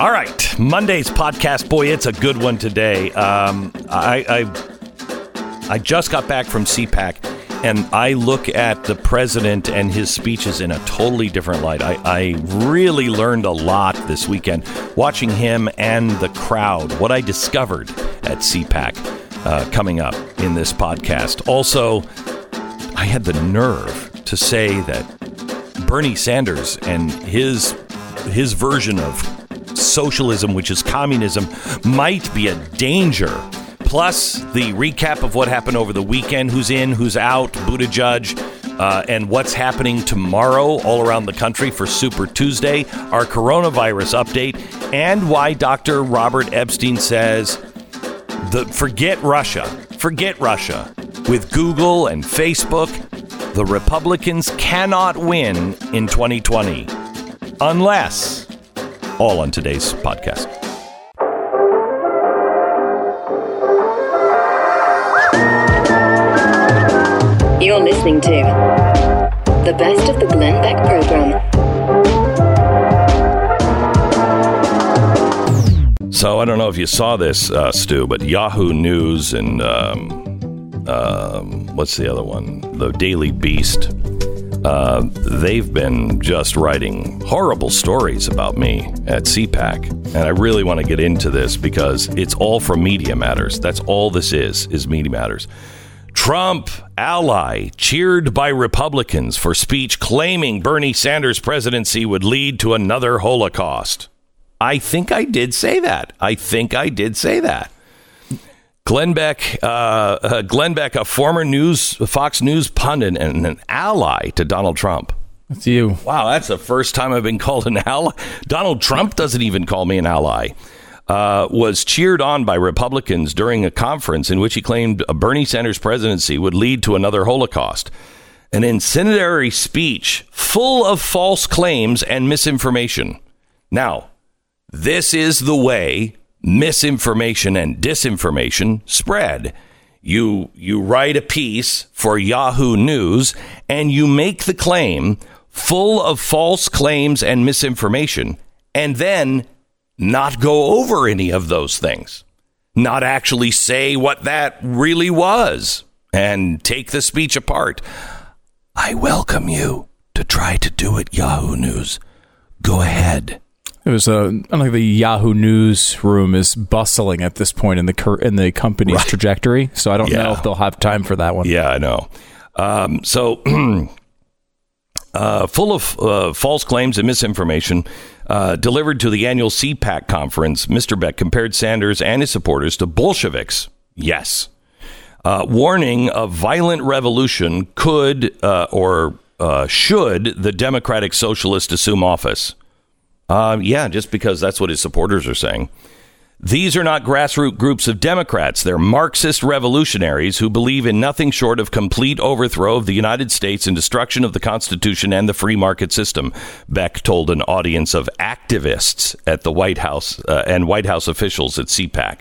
All right, Monday's podcast, boy, it's a good one today. Um, I, I I just got back from CPAC, and I look at the president and his speeches in a totally different light. I, I really learned a lot this weekend watching him and the crowd. What I discovered at CPAC uh, coming up in this podcast. Also, I had the nerve to say that Bernie Sanders and his his version of socialism, which is communism, might be a danger. Plus, the recap of what happened over the weekend who's in, who's out, Buttigieg, uh, and what's happening tomorrow all around the country for Super Tuesday, our coronavirus update, and why Dr. Robert Epstein says the forget Russia, forget Russia. With Google and Facebook, the Republicans cannot win in 2020 unless all on today's podcast. You're listening to the best of the Glenn Beck program. So I don't know if you saw this, uh, Stu, but Yahoo News and um, um, what's the other one? The Daily Beast. Uh, they've been just writing horrible stories about me at CPAC, and I really want to get into this because it's all from Media Matters. That's all this is is Media Matters. Trump ally cheered by Republicans for speech claiming Bernie Sanders' presidency would lead to another Holocaust. I think I did say that. I think I did say that. Glenn Beck, uh, uh, Glenn Beck, a former news Fox News pundit and an ally to Donald Trump. That's you. Wow, that's the first time I've been called an ally. Donald Trump doesn't even call me an ally. Uh, was cheered on by Republicans during a conference in which he claimed a Bernie Sanders presidency would lead to another Holocaust. An incendiary speech full of false claims and misinformation. Now, this is the way misinformation and disinformation spread. You you write a piece for Yahoo News and you make the claim full of false claims and misinformation and then not go over any of those things. Not actually say what that really was and take the speech apart. I welcome you to try to do it Yahoo News. Go ahead. It was uh, I think the Yahoo newsroom is bustling at this point in the cur- in the company's Right. trajectory. So I don't Yeah. know if they'll have time for that one. Yeah, I know. Um, so, uh, full of uh, false claims and misinformation, uh, delivered to the annual CPAC conference, Mr. Beck compared Sanders and his supporters to Bolsheviks. Yes. Uh, warning of violent revolution could uh, or uh, should the Democratic Socialist assume office. Uh, yeah, just because that's what his supporters are saying. These are not grassroots groups of Democrats. They're Marxist revolutionaries who believe in nothing short of complete overthrow of the United States and destruction of the Constitution and the free market system, Beck told an audience of activists at the White House uh, and White House officials at CPAC.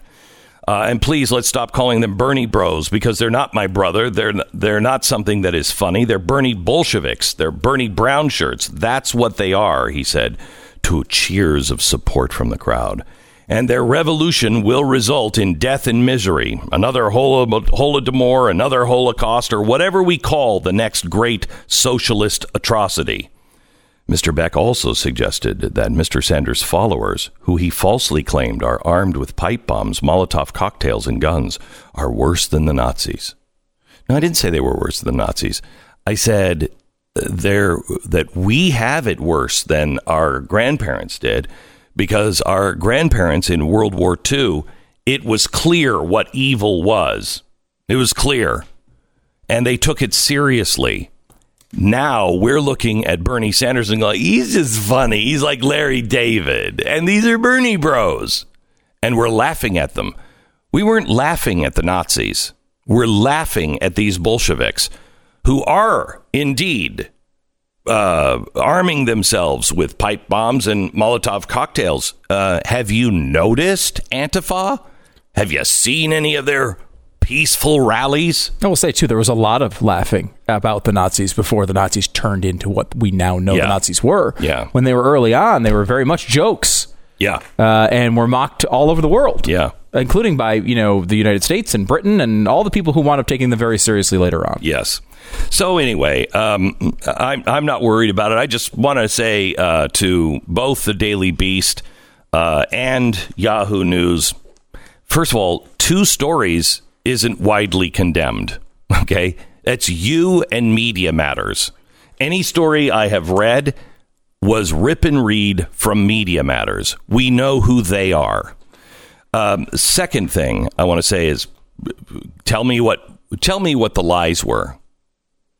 Uh, and please, let's stop calling them Bernie Bros because they're not my brother. They're they're not something that is funny. They're Bernie Bolsheviks. They're Bernie Brown shirts. That's what they are, he said, to cheers of support from the crowd. And their revolution will result in death and misery, another holo- Holodomor, another Holocaust, or whatever we call the next great socialist atrocity. Mr. Beck also suggested that Mr. Sanders' followers, who he falsely claimed are armed with pipe bombs, Molotov cocktails, and guns, are worse than the Nazis. No, I didn't say they were worse than the Nazis. I said they're, that we have it worse than our grandparents did because our grandparents in World War II, it was clear what evil was. It was clear. And they took it seriously now we're looking at Bernie Sanders and going, he's just funny. He's like Larry David. And these are Bernie bros. And we're laughing at them. We weren't laughing at the Nazis. We're laughing at these Bolsheviks who are indeed uh, arming themselves with pipe bombs and Molotov cocktails. Uh, have you noticed Antifa? Have you seen any of their peaceful rallies? I will say too, there was a lot of laughing about the Nazis before the Nazis turned into what we now know Yeah. the Nazis were. Yeah. When they were early on, they were very much jokes. Yeah. uh, and were mocked all over the world. Yeah. including by you know the United States and Britain and all the people who wound up taking them very seriously later on. Yes. So anyway, um, I'm I'm not worried about it. I just want to say uh, to both the Daily Beast uh, and Yahoo News, first of all, two stories isn't widely condemned. Okay, that's you and Media Matters. Any story I have read was rip and read from Media Matters. We know who they are. Um, second thing I want to say is, tell me what tell me what the lies were.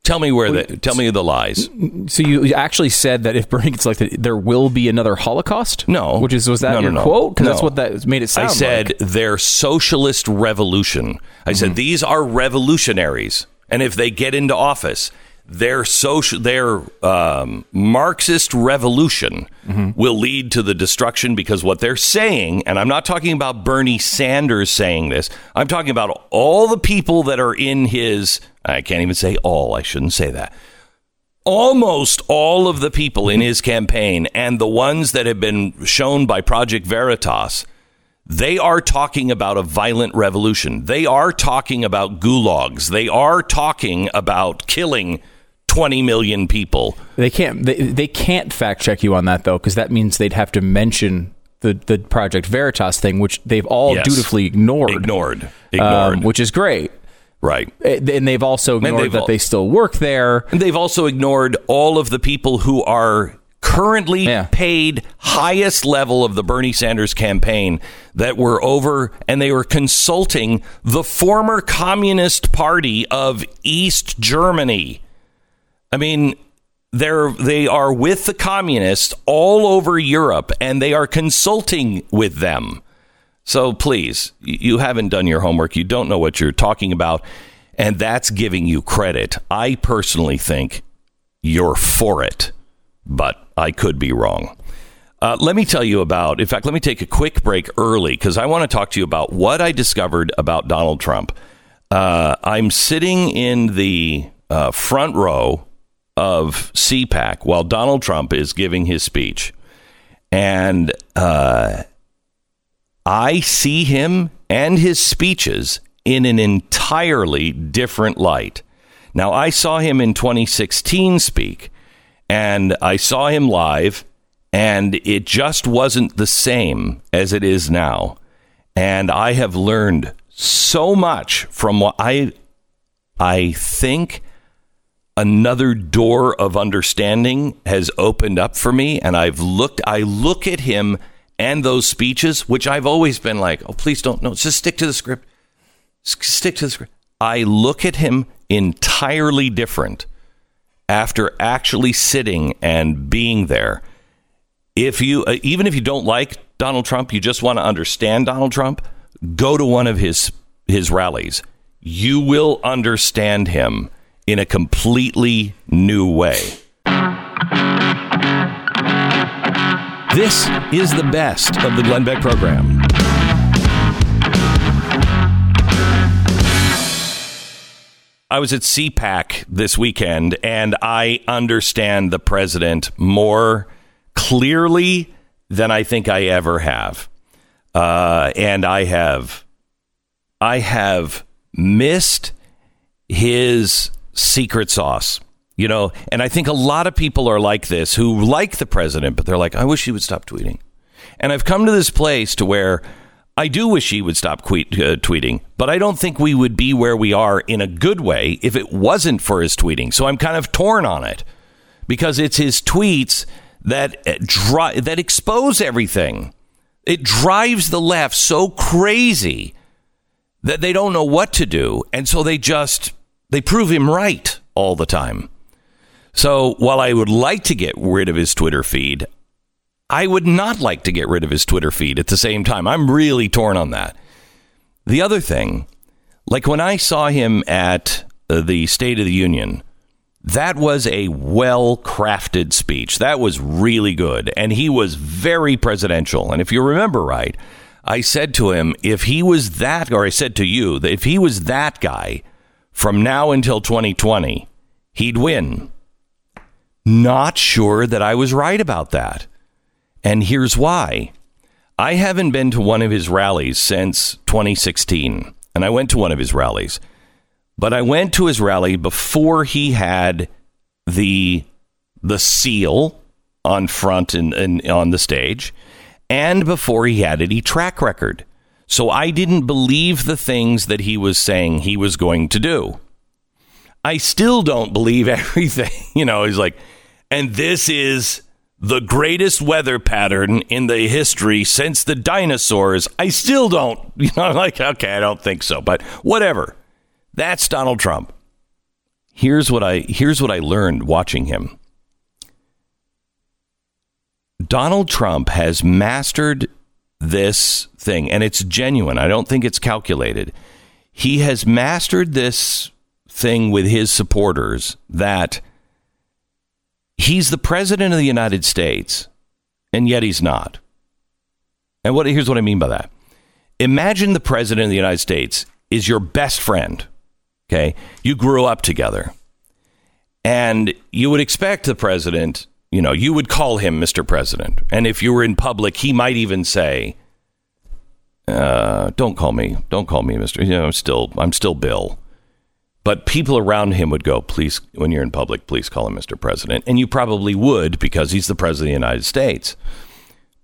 Tell me where the tell me the lies. So you actually said that if Bernie gets elected, there will be another Holocaust. No. which is was that No, no, your no. quote? Because that's what that made it sound. I said like. their socialist revolution. I Mm-hmm. said these are revolutionaries, and if they get into office, their social, their um, Marxist revolution Mm-hmm. will lead to the destruction because what they're saying, and I'm not talking about Bernie Sanders saying this. I'm talking about all the people that are in his. I can't even say all. I shouldn't say that almost all of the people in his campaign and the ones that have been shown by Project Veritas, they are talking about a violent revolution. They are talking about gulags. They are talking about killing 20 million people. they can't they, they can't fact check you on that though, because that means they'd have to mention the the Project Veritas thing, which they've all Yes. dutifully ignored, Ignored. um, Ignored. which is great. right. Eh, And they've also ignored they've that they still work there. And they've also ignored all of the people who are currently Yeah. paid highest level of the Bernie Sanders campaign that were over and they were consulting the former Communist Party of East Germany. I mean, they're they are with the communists all over Europe and they are consulting with them. So please, you haven't done your homework. You don't know what you're talking about, and that's giving you credit. I personally think you're for it, but I could be wrong. Uh, let me tell you about, in fact, let me take a quick break early because I want to talk to you about what I discovered about Donald Trump. Uh, I'm sitting in the uh, front row of CPAC while Donald Trump is giving his speech. And uh, I see him and his speeches in an entirely different light. Now, I saw him in 2016 speak, and I saw him live, and it just wasn't the same as it is now. And I have learned so much from what I I think another door of understanding has opened up for me and I've looked I look at him and those speeches which I've always been like oh please don't no just stick to the script. Stick to the script. I look at him entirely different after actually sitting and being there. If you uh, even if you don't like Donald Trump you just want to understand Donald Trump go to one of his his rallies. You will understand him in a completely new way this is the best of the Glenn Beck program I was at CPAC this weekend and I understand the president more clearly than I think I ever have. Uh, and I have, I have missed his secret sauce, you know. And I think a lot of people are like this who like the president, but they're like, I wish he would stop tweeting. And I've come to this place to where I do wish he would stop tweet, uh, tweeting, but I don't think we would be where we are in a good way if it wasn't for his tweeting. So I'm kind of torn on it because it's his tweets that uh, dri- that expose everything. It drives the left so crazy that they don't know what to do, and so they just they prove him right all the time. So while I would like to get rid of his Twitter feed, I would not like to get rid of his Twitter feed at the same time. I'm really torn on that. The other thing, like when I saw him at uh, the State of the Union, that was a well crafted speech. That was really good. And he was very presidential. And if you remember right, I said to him, if he was that, or I said to you, that if he was that guy from now until 2020, he'd win. Not sure that I was right about that. And here's why. I haven't been to one of his rallies since 2016, and I went to one of his rallies. But I went to his rally before he had the the seal on front and, and on the stage, and before he had any track record. So I didn't believe the things that he was saying he was going to do. I still don't believe everything. You know, he's like, and this is the greatest weather pattern in the history since the dinosaurs. I still don't, you know, like, okay, I don't think so, but whatever. That's Donald Trump. Here's what I here's what I learned watching him. Donald Trump has mastered this thing and it's genuine. I don't think it's calculated. He has mastered this thing with his supporters that he's the president of the United States and yet he's not. And what here's what I mean by that. Imagine the president of the United States is your best friend Okay. You grew up together. And you would expect the president, you know, you would call him Mr. President. And if you were in public, he might even say, uh, don't call me, don't call me Mr. You know, I'm still, I'm still Bill. But people around him would go, please, when you're in public, please call him Mr. President. And you probably would because he's the president of the United States.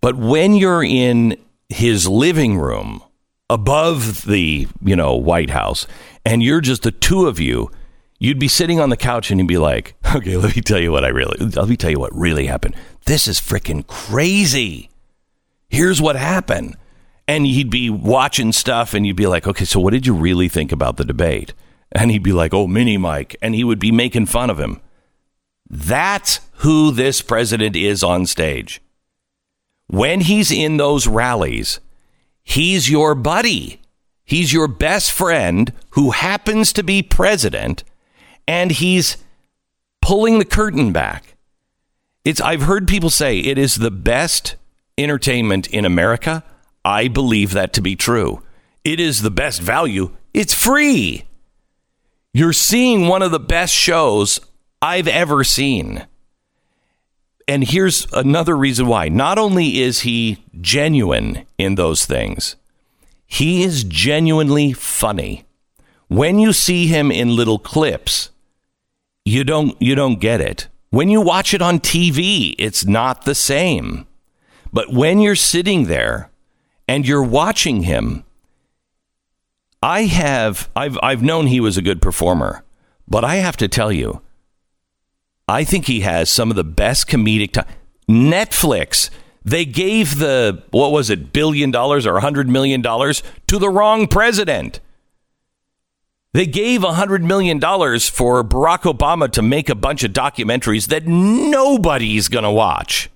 But when you're in his living room above the, you know, White House and you're just the two of you, you'd be sitting on the couch and you'd be like, okay, let me tell you what I really, let me tell you what really happened. This is freaking crazy. Here's what happened. And he'd be watching stuff and you'd be like, okay, so what did you really think about the debate? And he'd be like, oh, mini Mike. And he would be making fun of him. That's who this president is on stage. When he's in those rallies, he's your buddy. He's your best friend who happens to be president, and he's pulling the curtain back. It's I've heard people say it is the best entertainment in America. I believe that to be true. It is the best value. It's free. You're seeing one of the best shows I've ever seen. And here's another reason why. Not only is he genuine in those things, he is genuinely funny. When you see him in little clips, you don't you don't get it. When you watch it on TV, it's not the same. But when you're sitting there and you're watching him, I have I've I've known he was a good performer, but I have to tell you, I think he has some of the best comedic time. Netflix they gave the, what was it, billion dollars or a hundred million dollars to the wrong president. They gave a hundred million dollars for Barack Obama to make a bunch of documentaries that nobody's going to watch.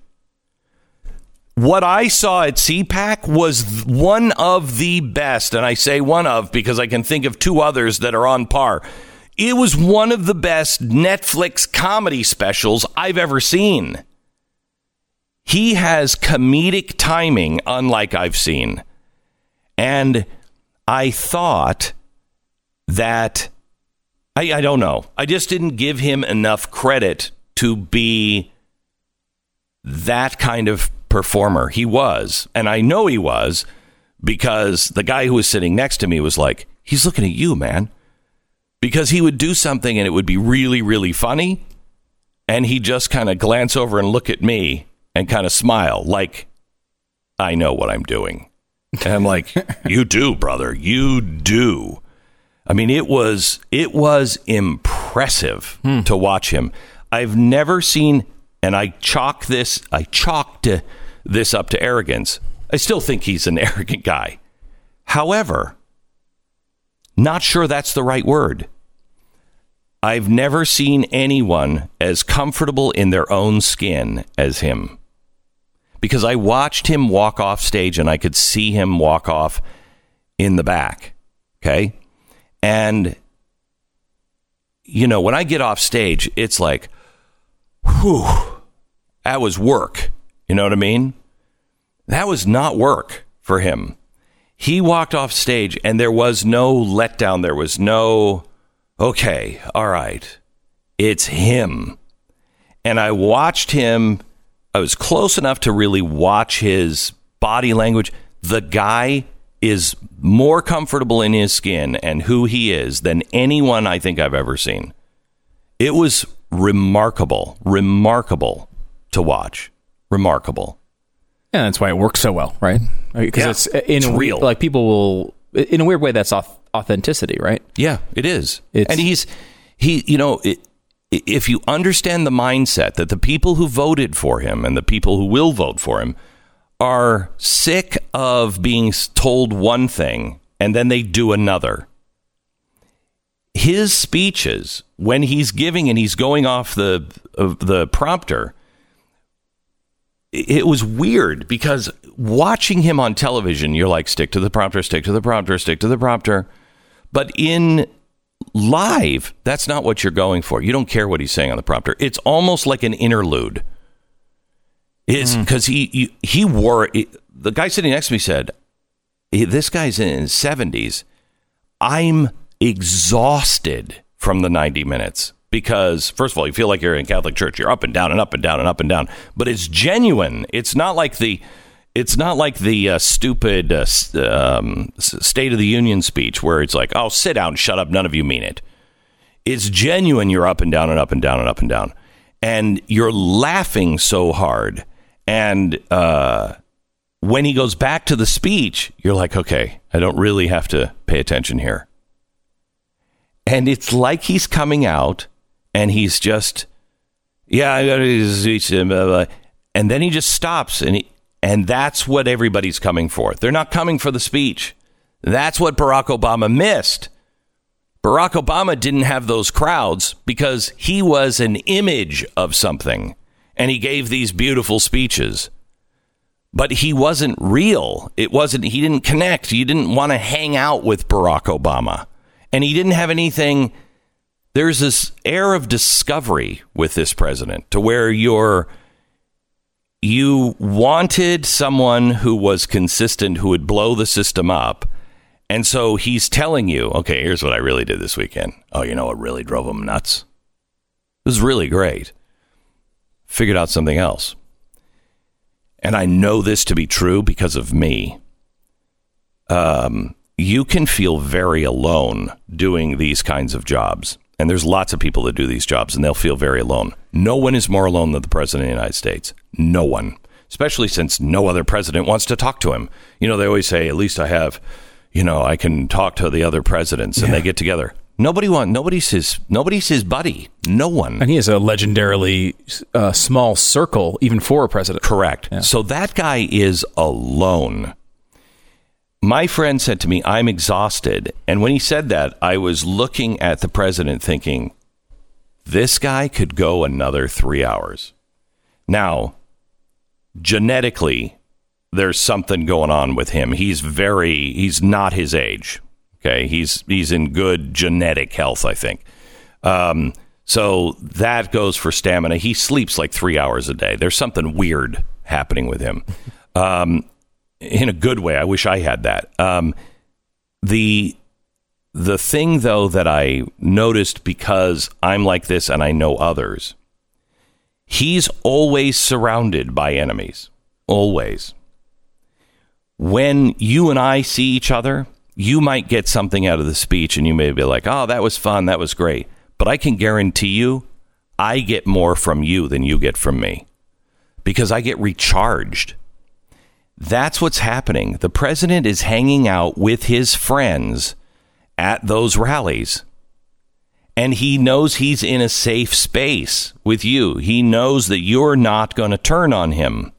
What I saw at CPAC was one of the best, and I say one of because I can think of two others that are on par. It was one of the best Netflix comedy specials I've ever seen. He has comedic timing unlike I've seen. And I thought that I, I don't know. I just didn't give him enough credit to be that kind of performer. He was, and I know he was because the guy who was sitting next to me was like, he's looking at you, man. Because he would do something and it would be really, really funny. And he'd just kind of glance over and look at me and kind of smile like I know what I'm doing. And I'm like, you do, brother. You do. I mean, it was it was impressive hmm. to watch him. I've never seen, and I chalk this, I chalked this up to arrogance. I still think he's an arrogant guy. However, not sure that's the right word. I've never seen anyone as comfortable in their own skin as him because I watched him walk off stage and I could see him walk off in the back. Okay. And, you know, when I get off stage, it's like, whew, that was work. You know what I mean? That was not work for him. He walked off stage and there was no letdown. There was no, okay, all right, it's him. And I watched him I was close enough to really watch his body language. The guy is more comfortable in his skin and who he is than anyone I think I've ever seen. It was remarkable, remarkable to watch. Remarkable. Yeah, that's why it works so well, right? Because Yeah, it's uh, in it's real. Like people will, in a weird way, that's auth- authenticity, right? Yeah, it is. It's- and he's he. You know, it, if you understand the mindset that the people who voted for him and the people who will vote for him are sick of being told one thing and then they do another. His speeches, when he's giving and he's going off the of the prompter, it was weird because watching him on television, you're like, stick to the prompter, stick to the prompter, stick to the prompter. But in live, that's not what you're going for. You don't care what he's saying on the prompter. It's almost like an interlude. Is because hmm. he, he he wore the guy sitting next to me said, "This guy's in his 70s. I'm exhausted from the 90 minutes because first of all, you feel like you're in Catholic church. You're up and down and up and down and up and down, but it's genuine. It's not like the it's not like the uh, stupid uh, um, State of the Union speech where it's like, "Oh, sit down, shut up, none of you mean it." It's genuine. You're up and down and up and down and up and down, and you're laughing so hard. And uh, when he goes back to the speech, you're like, "Okay, I don't really have to pay attention here." And it's like he's coming out and he's just, yeah, and then he just stops and he, and that's what everybody's coming for. They're not coming for the speech. That's what Barack Obama missed. Barack Obama didn't have those crowds because he was an image of something and he gave these beautiful speeches. But he wasn't real. It wasn't, he didn't connect. You didn't want to hang out with Barack Obama. And he didn't have anything. There's this air of discovery with this president to where you're, you wanted someone who was consistent, who would blow the system up. And so he's telling you, okay, here's what I really did this weekend. Oh, you know what really drove him nuts? It was really great. Figured out something else. And I know this to be true because of me. Um, you can feel very alone doing these kinds of jobs. And there's lots of people that do these jobs and they'll feel very alone. No one is more alone than the president of the United States. No one. Especially since no other president wants to talk to him. You know, they always say, at least I have, you know, I can talk to the other presidents and they get together. Nobody want nobody's his nobody's his buddy. No one. And he has a legendarily uh, small circle, even for a president. Correct. So that guy is alone. My friend said to me, I'm exhausted. And when he said that, I was looking at the president thinking, this guy could go another three hours. Now, genetically, there's something going on with him. He's very, he's not his age. Okay. He's, he's in good genetic health, I think. Um, so that goes for stamina. He sleeps like three hours a day. There's something weird happening with him. Um, in a good way. I wish I had that. Um, the the thing though that I noticed because I'm like this and I know others, he's always surrounded by enemies. Always. When you and I see each other, you might get something out of the speech and you may be like, oh, that was fun. That was great. But I can guarantee you, I get more from you than you get from me because I get recharged. That's what's happening. The president is hanging out with his friends at those rallies. And he knows he's in a safe space with you. He knows that you're not going to turn on him.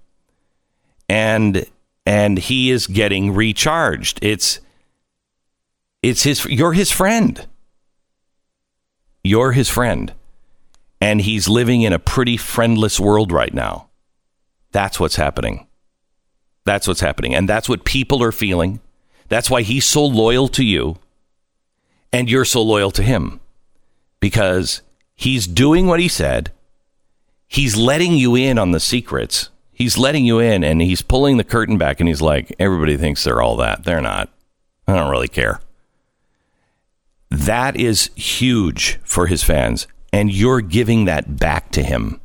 And and he is getting recharged. It's it's his you're his friend. You're his friend. And he's living in a pretty friendless world right now. That's what's happening. That's what's happening. And that's what people are feeling. That's why he's so loyal to you and you're so loyal to him because he's doing what he said. He's letting you in on the secrets. He's letting you in and he's pulling the curtain back and he's like, everybody thinks they're all that. They're not. I don't really care. That is huge for his fans. And you're giving that back to him.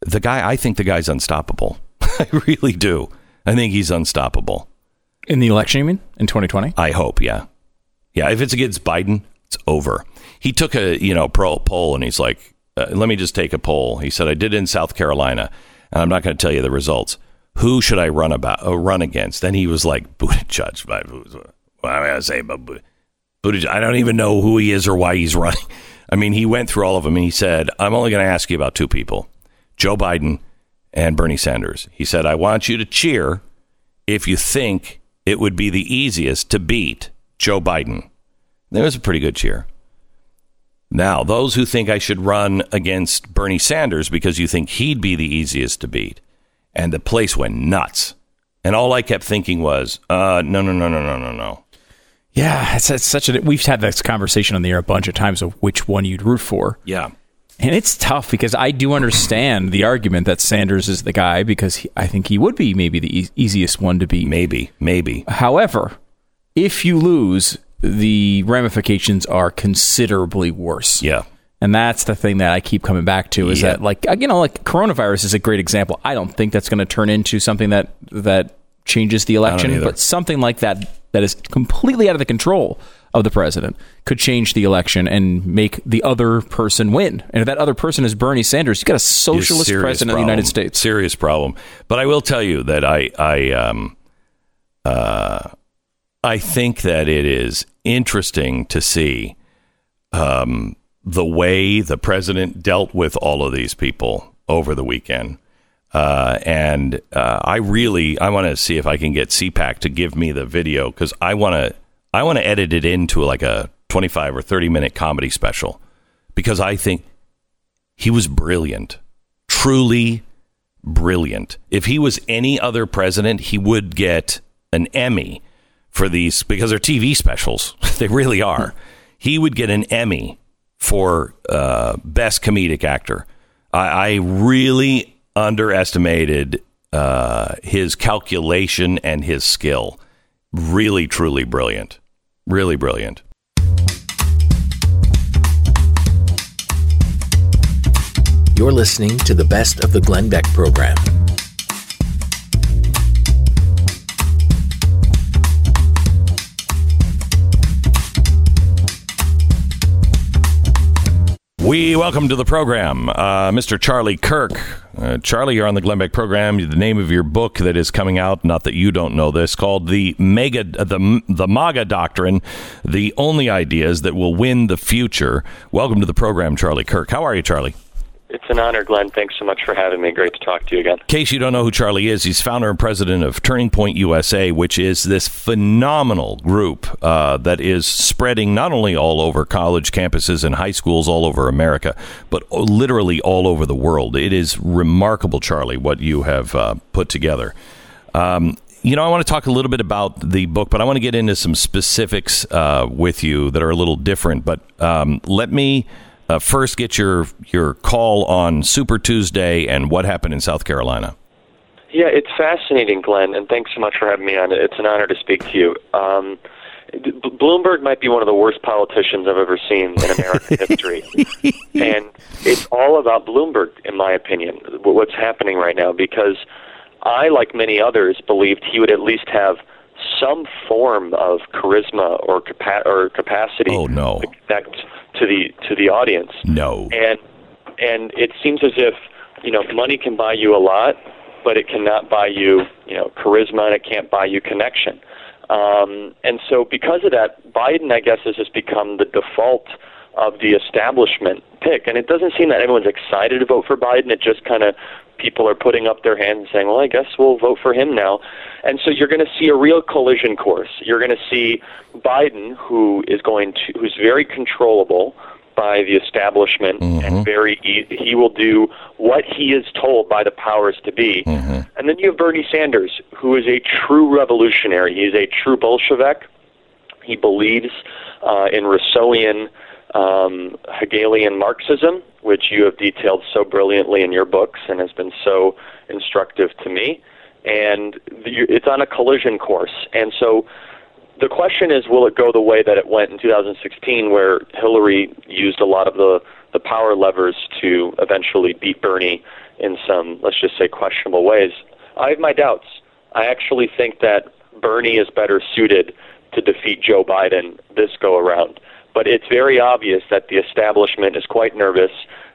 The guy, I think the guy's unstoppable. I really do. I think he's unstoppable. In the election, you mean? In 2020? I hope, yeah. Yeah, if it's against Biden, it's over. He took a, you know, pro poll and he's like, uh, let me just take a poll. He said, I did it in South Carolina, and I'm not going to tell you the results. Who should I run about uh, run against? And he was like, Buttigieg. Well, I'm going to say about Buttigieg. I don't even know who he is or why he's running. I mean, he went through all of them and he said, I'm only going to ask you about two people Joe Biden and Bernie Sanders. He said, I want you to cheer if you think it would be the easiest to beat Joe Biden. There was a pretty good cheer. Now, those who think I should run against Bernie Sanders because you think he'd be the easiest to beat, and the place went nuts. And all I kept thinking was, uh, no, no, no, no, no, no, no. Yeah, it's, it's such a. We've had this conversation on the air a bunch of times of which one you'd root for. Yeah. And it's tough because I do understand the argument that Sanders is the guy because he, I think he would be maybe the e- easiest one to beat. Maybe, maybe. However, if you lose, the ramifications are considerably worse. Yeah. And that's the thing that I keep coming back to is Yeah. that like uh, you know like coronavirus is a great example. I don't think that's going to turn into something that that changes the election, but something like that that is completely out of the control of the president could change the election and make the other person win. And if that other person is Bernie Sanders, you got a socialist serious president of the. United States. Serious problem. But I will tell you that I I um uh I think that it is interesting to see um the way the president dealt with all of these people over the weekend. Uh, and uh, I really I want to see if I can get CPAC to give me the video because I want to I want to edit it into like a 25 or 30 minute comedy special because I think he was brilliant, truly brilliant. If he was any other president, he would get an Emmy for these because they're TV specials. they really are. He would get an Emmy for uh, best comedic actor. I, I really underestimated uh, his calculation and his skill. Really, truly brilliant. Really brilliant. You're listening to the best of the Glenn Beck program. We welcome to the program uh, Mr. Charlie Kirk. Uh, Charlie, you're on the Glenn Beck program. The name of your book that is coming out, not that you don't know this, called the Mega the the MAGA Doctrine: The Only Ideas That Will Win the Future. Welcome to the program, Charlie Kirk. How are you, Charlie? It's an honor, Glenn. Thanks so much for having me. Great to talk to you again. In case you don't know who Charlie is, he's founder and president of Turning Point USA, which is this phenomenal group uh, that is spreading not only all over college campuses and high schools all over America, but literally all over the world. It is remarkable, Charlie, what you have uh, put together. Um, you know, I want to talk a little bit about the book, but I want to get into some specifics uh, with you that are a little different. But um, let me uh, first get your your call on Super Tuesday and what happened in South Carolina. Yeah, it's fascinating, Glenn, and thanks so much for having me on. It's an honor to speak to you. Um, B- Bloomberg might be one of the worst politicians I've ever seen in American history, and it's all about Bloomberg, in my opinion. What's happening right now? Because I, like many others, believed he would at least have some form of charisma or capa- or capacity Oh, no. to connect to the to the audience. No. and and it seems as if you know money can buy you a lot, but it cannot buy you you know charisma and it can't buy you connection. Um, and so because of that, Biden I guess has just become the default of the establishment pick, and it doesn't seem that everyone's excited to vote for Biden. It just kind of people are putting up their hands and saying, "Well, I guess we'll vote for him now." And so you're going to see a real collision course. You're going to see Biden, who is going to, who's very controllable by the establishment and very he will do what he is told by the powers to be. And then you have Bernie Sanders, who is a true revolutionary. He is a true Bolshevik. He believes uh, in Rousseauian um, Hegelian Marxism, which you have detailed so brilliantly in your books and has been so instructive to me. And the, it's on a collision course. And so the question is, will it go the way that it went in 2016, where Hillary used a lot of the, the power levers to eventually beat Bernie in some, let's just say, questionable ways? I have my doubts. I actually think that Bernie is better suited to defeat Joe Biden this go around. But it's very obvious that the establishment is quite nervous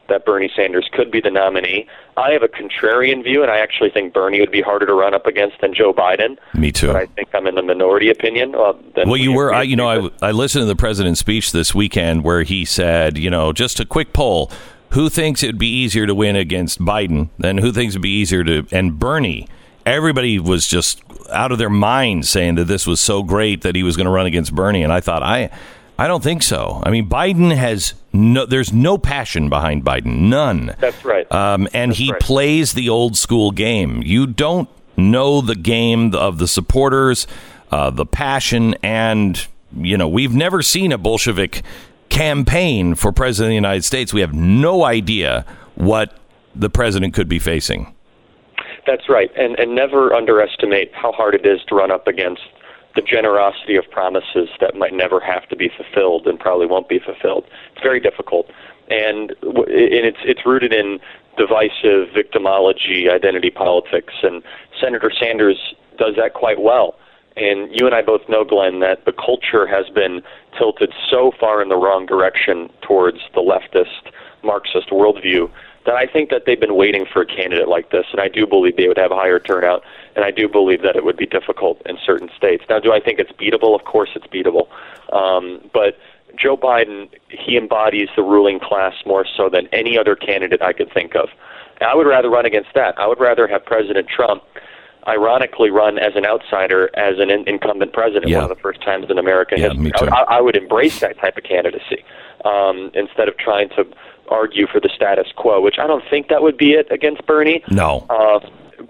that Bernie Sanders could be the nominee. I have a contrarian view, and I actually think Bernie would be harder to run up against than Joe Biden. Me too. But I think I'm in the minority opinion. Uh, than Well, you were, I, you know. I, I listened to the president's speech this weekend where he said, you know, just a quick poll: who thinks it'd be easier to win against Biden than who thinks it'd be easier to? And Bernie, everybody was just out of their minds saying that this was so great that he was going to run against Bernie, and I thought, I, I don't think so. I mean, Biden has no, there's no passion behind Biden, none. That's right. Um, and he right. plays the old school game. You don't know the game of the supporters, uh, the passion, and you know we've never seen a Bolshevik campaign for president of the United States. We have no idea what the president could be facing. That's right, and and never underestimate how hard it is to run up against the generosity of promises that might never have to be fulfilled and probably won't be fulfilled. It's very difficult, and and it's it's rooted in divisive victimology, identity politics, and Senator Sanders does that quite well. And you and I both know, Glenn, that the culture has been tilted so far in the wrong direction towards the leftist Marxist worldview that I think that they've been waiting for a candidate like this, and I do believe they would have a higher turnout, and I do believe that it would be difficult in certain states. Now, do I think it's beatable? Of course, it's beatable, um, but Joe Biden he embodies the ruling class more so than any other candidate I could think of. And I would rather run against that. I would rather have President Trump ironically run as an outsider as an in- incumbent president Yeah. one of the first times in American Yeah, history. me too. I, I would embrace that type of candidacy um, instead of trying to argue for the status quo, which I don't think that would be it against Bernie. No, Uh,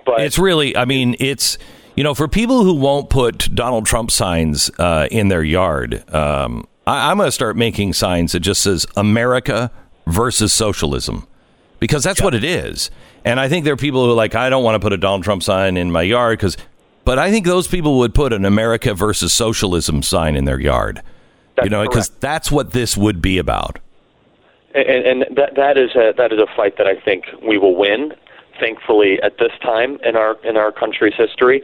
but it's really. I mean, it's you know for people who won't put Donald Trump signs uh, in their yard. Um, I, I'm going to start making signs that just says America versus socialism because that's what it is. And I think there are people who are like, I don't want to put a Donald Trump sign in my yard because, but I think those people would put an America versus socialism sign in their yard. That's you know, because that's what this would be about. And, and that that is a that is a fight that I think we will win. Thankfully, at this time in our in our country's history,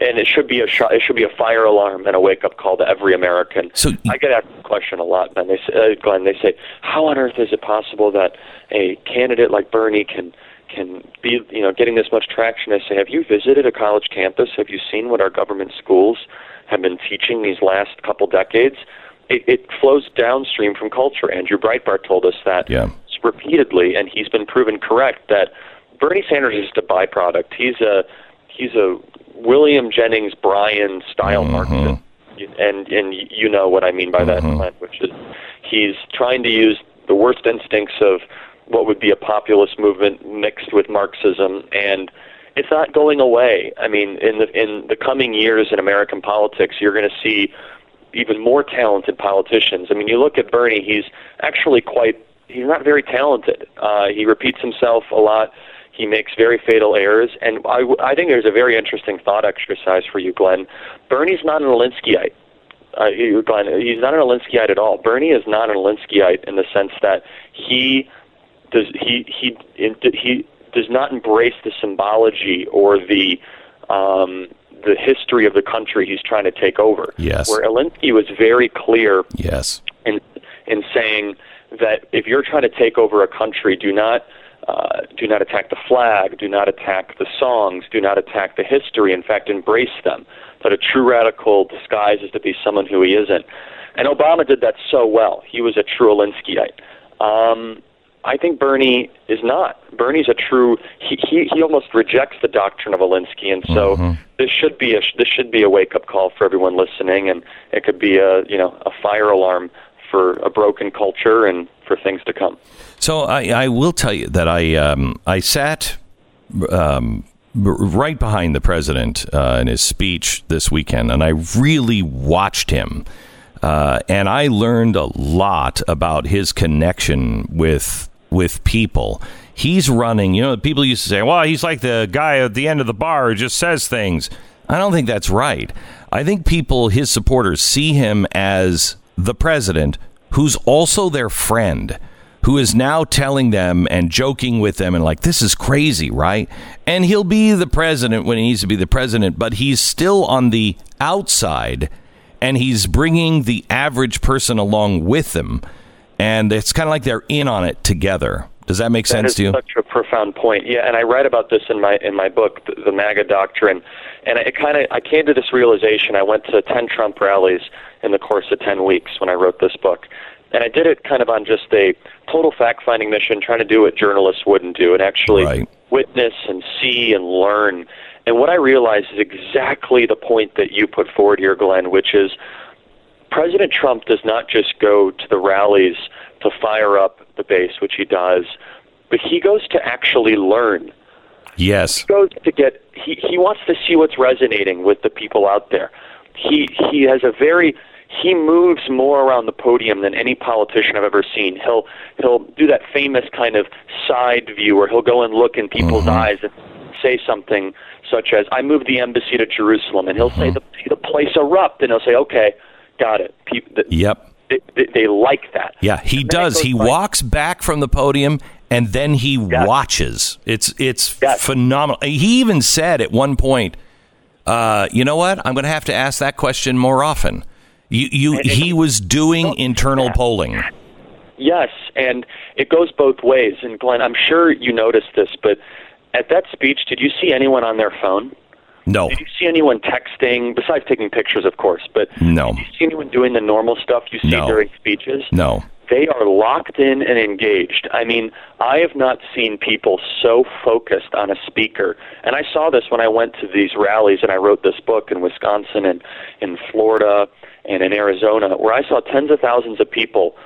and it should be a sh- it should be a fire alarm and a wake up call to every American. So- I get asked the question a lot, Ben. They say, uh, Glenn, they say, how on earth is it possible that a candidate like Bernie can can be you know getting this much traction? I say, have you visited a college campus? Have you seen what our government schools have been teaching these last couple decades? It, it flows downstream from culture. Andrew Breitbart told us that Yeah. repeatedly, and he's been proven correct that Bernie Sanders is just a byproduct. He's a he's a William Jennings Bryan style mm-hmm. Marxist, and and you know what I mean by that, Glenn, which is he's trying to use the worst instincts of what would be a populist movement mixed with Marxism, and it's not going away. I mean, in the in the coming years in American politics, you're going to see even more talented politicians. I mean, you look at Bernie; he's actually quite he's not very talented. Uh, he repeats himself a lot. He makes very fatal errors, and I, I think there's a very interesting thought exercise for you, Glenn. Bernie's not an Alinskyite. Uh, Glenn, he's not an Alinskyite at all. Bernie is not an Alinskyite in the sense that he does he he he does not embrace the symbology or the um, the history of the country he's trying to take over. Yes. Where Alinsky was very clear Yes. in in saying that if you're trying to take over a country, do not uh, do not attack the flag, do not attack the songs, do not attack the history. In fact, embrace them. That a true radical disguises to be someone who he isn't. And Obama did that so well. He was a true Alinskyite. Um, I think Bernie is not. Bernie's a true. He, he he almost rejects the doctrine of Alinsky, and so this should be a this should be a wake up call for everyone listening, and it could be a you know a fire alarm for a broken culture and for things to come. So I, I will tell you that I um, I sat um, right behind the president uh, in his speech this weekend, and I really watched him, uh, and I learned a lot about his connection with with people. He's running. You know, people used to say, "Well, he's like the guy at the end of the bar who just says things." I don't think that's right. I think people, his supporters, see him as the president who's also their friend who is now telling them and joking with them and like, this is crazy, right? And he'll be the president when he needs to be the president, but he's still on the outside and he's bringing the average person along with him. And it's kind of like they're in on it together. Does that make That sense to you? Such a profound point. Yeah, and I write about this in my in my book, The, the MAGA Doctrine, and it kind of I came to this realization. I went to ten Trump rallies in the course of ten weeks when I wrote this book, and I did it kind of on just a total fact finding mission, trying to do what journalists wouldn't do, and actually Right. witness and see and learn. And what I realized is exactly the point that you put forward here, Glenn, which is President Trump does not just go to the rallies to fire up the base, which he does, but he goes to actually learn. Yes. He goes to get he, he wants to see what's resonating with the people out there. He he has a very he moves more around the podium than any politician I've ever seen. He'll he'll do that famous kind of side view where he'll go and look in people's mm-hmm. eyes and say something such as "I moved the embassy to Jerusalem," and he'll say mm-hmm. the the place erupt, and he'll say, "Okay, got it." People, the, Yep. they, they, like that. Yeah, he does. He walks back from the podium and then he Yes. watches. It's it's Yes. phenomenal. He even said at one point, uh, "You know what? I'm going to have to ask that question more often." You, you, he was doing internal polling. Yes, and it goes both ways. And Glenn, I'm sure you noticed this, but at that speech, did you see anyone on their phone? No, Did you see anyone texting, besides taking pictures, of course? But No. did you see anyone doing the normal stuff you see No. during speeches? no. They are locked in and engaged. I mean, I have not seen people so focused on a speaker. And I saw this when I went to these rallies and I wrote this book in Wisconsin and in Florida and in Arizona, where I saw tens of thousands of people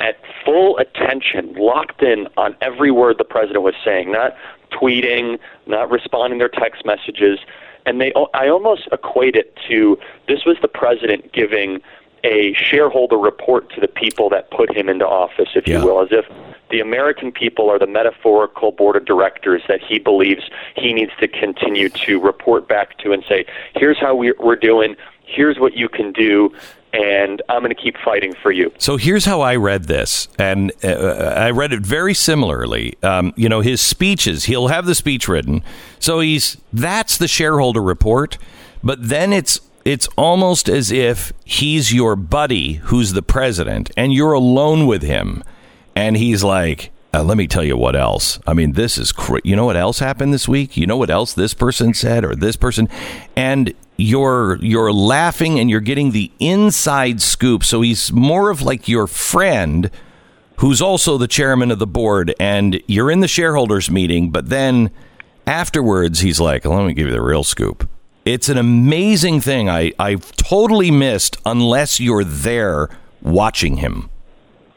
at full attention, locked in on every word the president was saying, not tweeting, not responding to their text messages. And they, I almost equate it to this was the president giving a shareholder report to the people that put him into office, if Yeah. you will, as if the American people are the metaphorical board of directors that he believes he needs to continue to report back to and say, here's how we're, we're doing, here's what you can do, and I'm going to keep fighting for you. So here's how I read this, and uh, I read it very similarly. Um, you know, his speeches, he'll have the speech written, so he's that's the shareholder report, but then it's it's almost as if he's your buddy who's the president, and you're alone with him, and he's like. Uh, let me tell you what else. I mean, this is cra- you know what else happened this week. You know what else this person said or this person, and you're you're laughing and you're getting the inside scoop. So he's more of like your friend, who's also the chairman of the board, and you're in the shareholders meeting. But then afterwards, he's like, "Let me give you the real scoop." It's an amazing thing. I I've totally missed unless you're there watching him.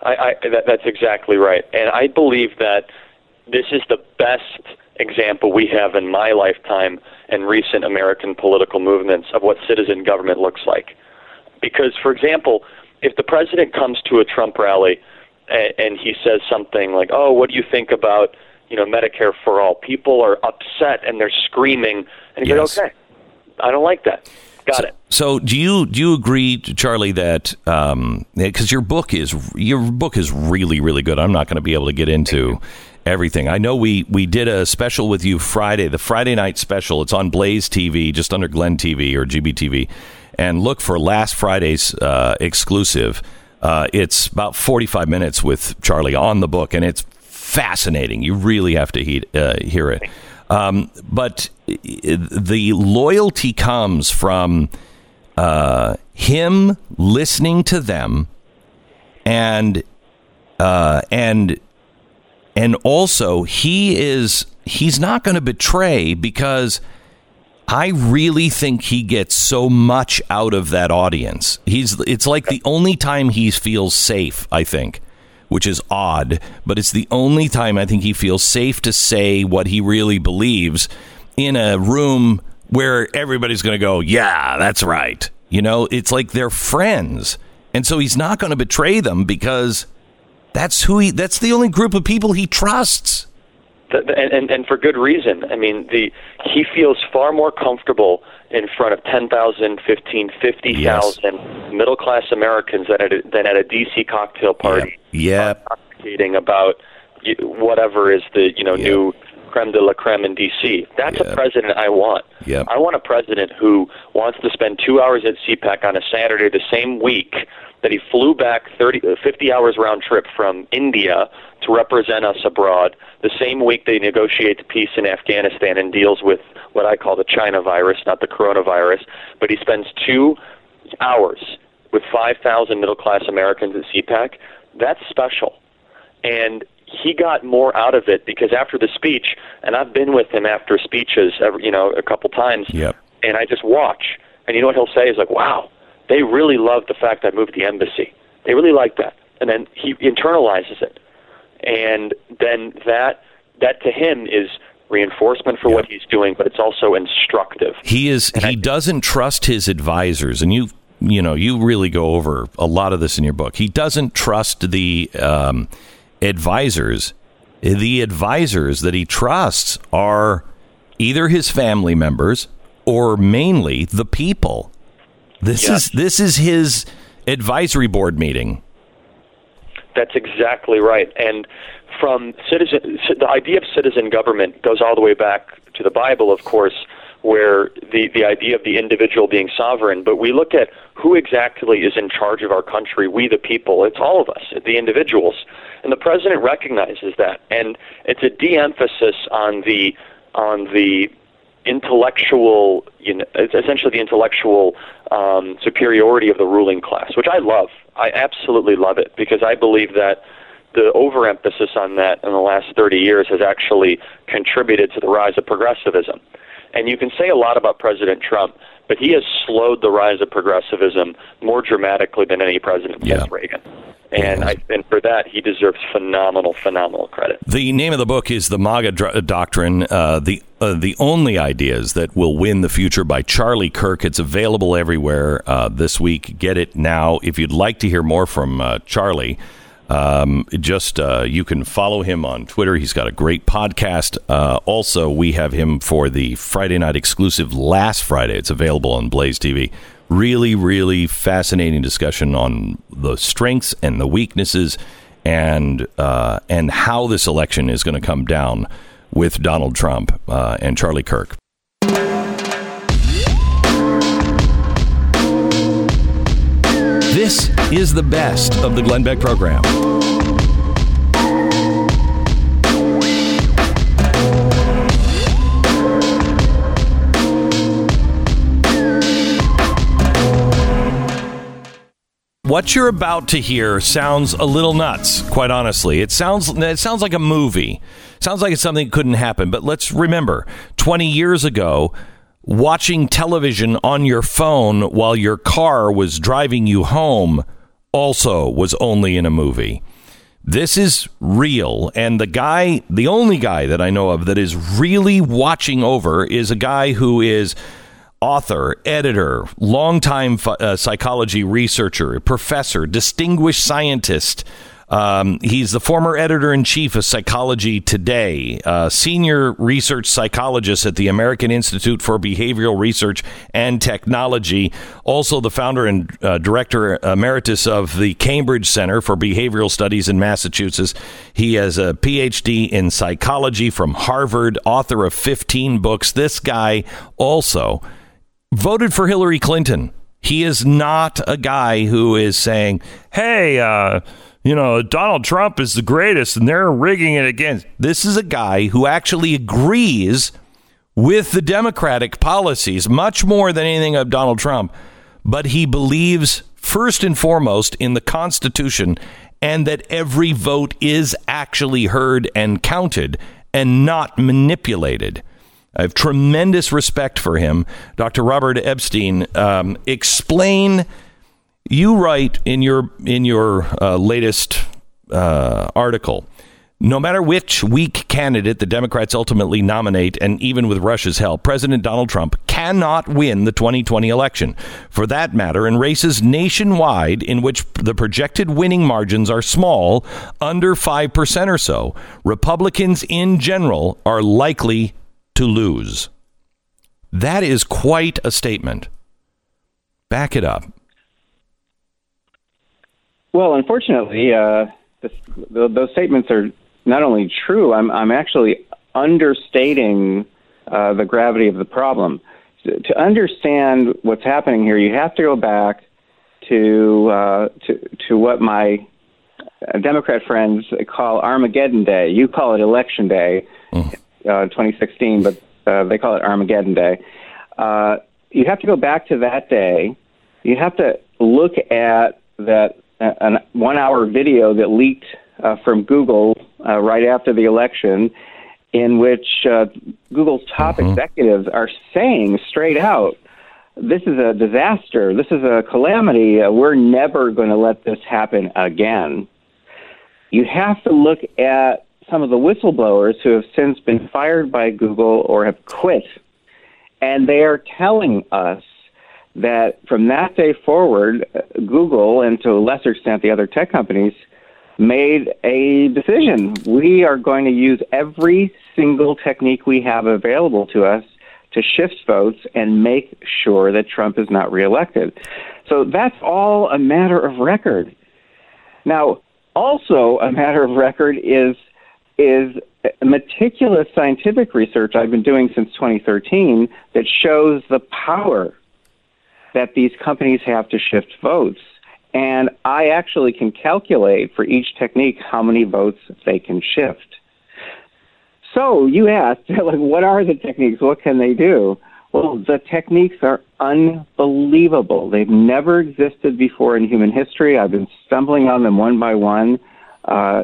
I, I, that, that's exactly right. And I believe that this is the best example we have in my lifetime and recent American political movements of what citizen government looks like. Because, for example, if the president comes to a Trump rally and, and he says something like, "Oh, what do you think about you know Medicare for all?" People are upset and they're screaming, and he Yes. says, "Okay, I don't like that. Got it." So do you do you agree, Charlie, that um, because your book is your book is really really good. I'm not going to be able to get into everything. I know we we did a special with you Friday, the Friday night special. It's on Blaze TV, just under Glenn TV or GBTV, and look for last Friday's uh, exclusive. Uh, it's about 45 minutes with Charlie on the book, and it's fascinating. You really have to uh, hear it. Um, but the loyalty comes from uh, him listening to them, and uh, and and also he is he's not going to betray because I really think he gets so much out of that audience. He's it's like the only time he feels safe, I think, which is odd, but it's the only time I think he feels safe to say what he really believes in a room where everybody's going to go, "Yeah, that's right." You know, it's like they're friends. And so he's not going to betray them because that's who he that's the only group of people he trusts. And, and and for good reason. I mean, the he feels far more comfortable in front of 10,000, 15, 50,000 middle class Americans than at a, than at a DC cocktail party. Yep. Uh, on about whatever is the you know Yeah. new creme de la creme in D.C. That's Yeah. a president I want. Yep. I want a president who wants to spend two hours at CPAC on a Saturday the same week that he flew back 30, uh, 50 hours round trip from India to represent us abroad. The same week they negotiate the peace in Afghanistan and deals with what I call the China virus, not the coronavirus. But he spends two hours with 5,000 middle class Americans at CPAC. That's special. And he got more out of it because after the speech, and I've been with him after speeches, every, you know, a couple times, Yep. and I just watch. And you know what he'll say He's like, "Wow, they really love the fact I moved the embassy. They really like that." And then he internalizes it, and then that that to him is reinforcement for what he's doing, but it's also instructive. He is he doesn't trust his advisors, and you you know you really go over a lot of this in your book. He doesn't trust the um, advisors. The advisors that he trusts are either his family members or mainly the people. This Yes. is this is his advisory board meeting. That's exactly right. And from citizen, the idea of citizen government goes all the way back to the Bible, of course, where the, the idea of the individual being sovereign. But we look at who exactly is in charge of our country. We, the people. It's all of us, the individuals. And the president recognizes that. And it's a de-emphasis on the on the intellectual, you know, it's essentially the intellectual um, superiority of the ruling class, which I love. I absolutely love it because I believe that the overemphasis on that in the last 30 years has actually contributed to the rise of progressivism. And you can say a lot about President Trump, but he has slowed the rise of progressivism more dramatically than any president since Yeah. Reagan. And I, and for that, he deserves phenomenal, phenomenal credit. The name of the book is the MAGA Dr- Doctrine. Uh, the uh, the only ideas that will win the future by Charlie Kirk. It's available everywhere uh, this week. Get it now. If you'd like to hear more from uh, Charlie, um, just uh, you can follow him on Twitter. He's got a great podcast. Uh, also, we have him for the Friday night exclusive last Friday. It's available on Blaze TV. Really, really fascinating discussion on the strengths and the weaknesses, and uh, and how this election is going to come down with Donald Trump uh, and Charlie Kirk. This is the best of the Glenn Beck program. What you're about to hear sounds a little nuts, quite honestly. It sounds it sounds like a movie. Sounds like it's something that couldn't happen, but let's remember, 20 years ago, watching television on your phone while your car was driving you home also was only in a movie. This is real. And the guy, the only guy that I know of that is really watching over is a guy who is author, editor, longtime uh, psychology researcher, professor, distinguished scientist. Um, he's the former editor in chief of Psychology Today, uh, senior research psychologist at the American Institute for Behavioral Research and Technology, also the founder and uh, director emeritus of the Cambridge Center for Behavioral Studies in Massachusetts. He has a PhD in psychology from Harvard, author of 15 books. This guy also voted for Hillary Clinton. He is not a guy who is saying, hey, uh, you know, Donald Trump is the greatest and they're rigging it against. This is a guy who actually agrees with the Democratic policies much more than anything of Donald Trump, but he believes first and foremost in the Constitution and that every vote is actually heard and counted and not manipulated. I have tremendous respect for him. Dr. Robert Epstein, um, explain. You write in your in your uh, latest uh, article. No matter which weak candidate the Democrats ultimately nominate, and even with Russia's help, President Donald Trump cannot win the 2020 election. For that matter, in races nationwide in which the projected winning margins are small, under 5% or so, Republicans in general are likely to lose. That is quite a statement. Back it up. Well, unfortunately, uh, this, those statements are not only true. I'm I'm actually understating uh, the gravity of the problem. To understand what's happening here, you have to go back to uh, to to what my Democrat friends call Armageddon Day. You call it Election Day, mm. Uh, 2016, but uh, they call it Armageddon Day. Uh, you have to go back to that day. You have to look at that uh, one-hour video that leaked uh, from Google uh, right after the election, in which uh, Google's top mm-hmm. executives are saying straight out, "This is a disaster. This is a calamity. Uh, we're never going to let this happen again." You have to look at some of the whistleblowers who have since been fired by Google or have quit, and they are telling us that from that day forward, Google and to a lesser extent the other tech companies made a decision. We are going to use every single technique we have available to us to shift votes and make sure that Trump is not reelected. So that's all a matter of record. Now, also a matter of record is is meticulous scientific research I've been doing since 2013 that shows the power that these companies have to shift votes. And I actually can calculate for each technique how many votes they can shift. So you asked, like, what are the techniques? What can they do? Well, the techniques are unbelievable. They've never existed before in human history. I've been stumbling on them one by one, uh,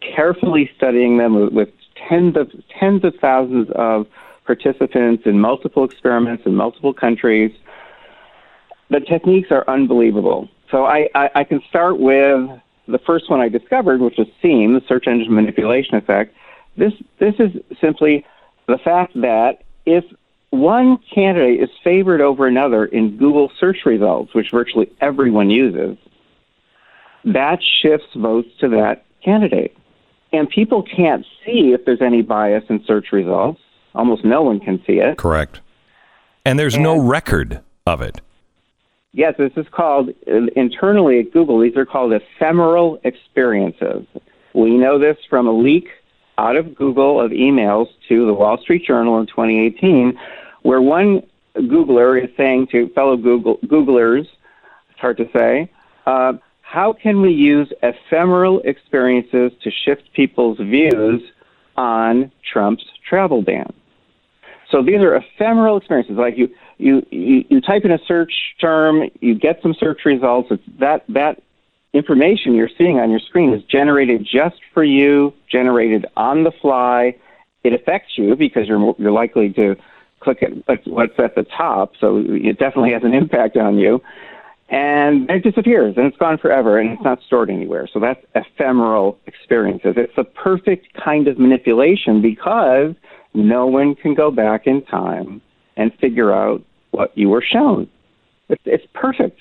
carefully studying them with, tens of tens of thousands of participants in multiple experiments in multiple countries the techniques are unbelievable. So I, I, I can start with the first one I discovered, which was SEME, the search engine manipulation effect. This this is simply the fact that if one candidate is favored over another in Google search results, which virtually everyone uses, that shifts votes to that candidate. And people can't see if there's any bias in search results. Almost no one can see it. Correct. And there's and, no record of it. Yes, this is called internally at Google. These are called ephemeral experiences. We know this from a leak out of Google of emails to the Wall Street Journal in 2018, where one Googler is saying to fellow Google, Googlers, it's hard to say, uh, how can we use ephemeral experiences to shift people's views on Trump's travel ban? So these are ephemeral experiences. Like you, you, you, you type in a search term, you get some search results. It's that that information you're seeing on your screen is generated just for you, generated on the fly. It affects you because you're you're likely to click at what's at the top, so it definitely has an impact on you. And it disappears, and it's gone forever, and it's not stored anywhere. So that's ephemeral experiences. It's the perfect kind of manipulation because no one can go back in time and figure out what you were shown. It's, it's perfect.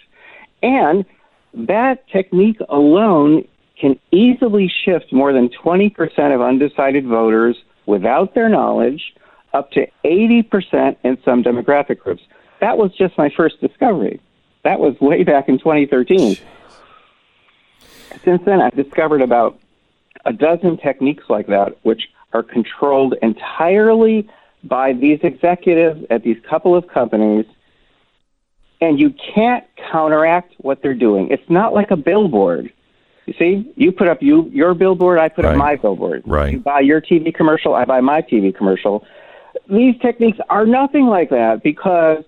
And that technique alone can easily shift more than 20% of undecided voters without their knowledge up to 80% in some demographic groups. That was just my first discovery. That was way back in 2013. Since then, I've discovered about a dozen techniques like that, which are controlled entirely by these executives at these couple of companies, and you can't counteract what they're doing. It's not like a billboard. You see, you put up you your billboard, I put right. up my billboard. Right. You buy your TV commercial, I buy my TV commercial. These techniques are nothing like that because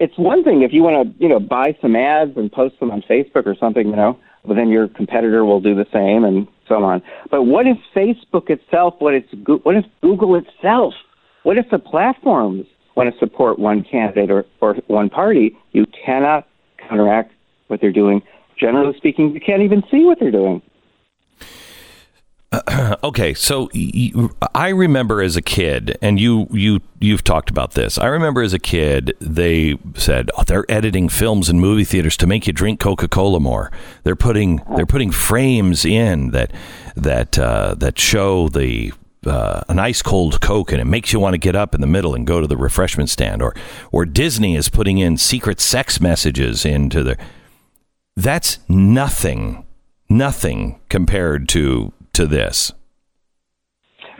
it's one thing if you want to, you know, buy some ads and post them on Facebook or something, you know, but then your competitor will do the same and so on. But what if Facebook itself? What if what if Google itself what if the platforms want to support one candidate or, or one party? You cannot counteract what they're doing. Generally speaking, you can't even see what they're doing. Okay, so I remember as a kid, and you you you've talked about this. I remember as a kid, they said oh, they're editing films in movie theaters to make you drink Coca Cola more. They're putting they're putting frames in that that uh, that show the uh, an ice cold Coke and it makes you want to get up in the middle and go to the refreshment stand, or or Disney is putting in secret sex messages into the. That's nothing, nothing compared to to this.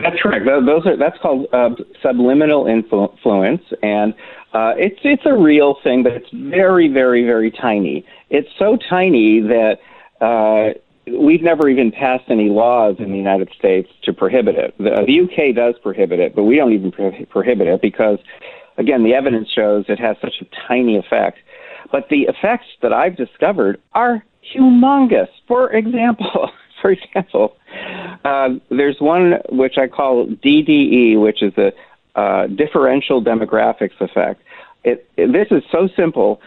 That's correct. Those are that's called uh, subliminal influence, and uh, it's it's a real thing, but it's very, very, very tiny. It's so tiny that uh, we've never even passed any laws in the United States to prohibit it. The, the UK does prohibit it, but we don't even pro- prohibit it because, again, the evidence shows it has such a tiny effect. But the effects that I've discovered are humongous. For example. for example, uh, there's one which I call DDE, which is a uh, differential demographics effect. It, it, this is so simple.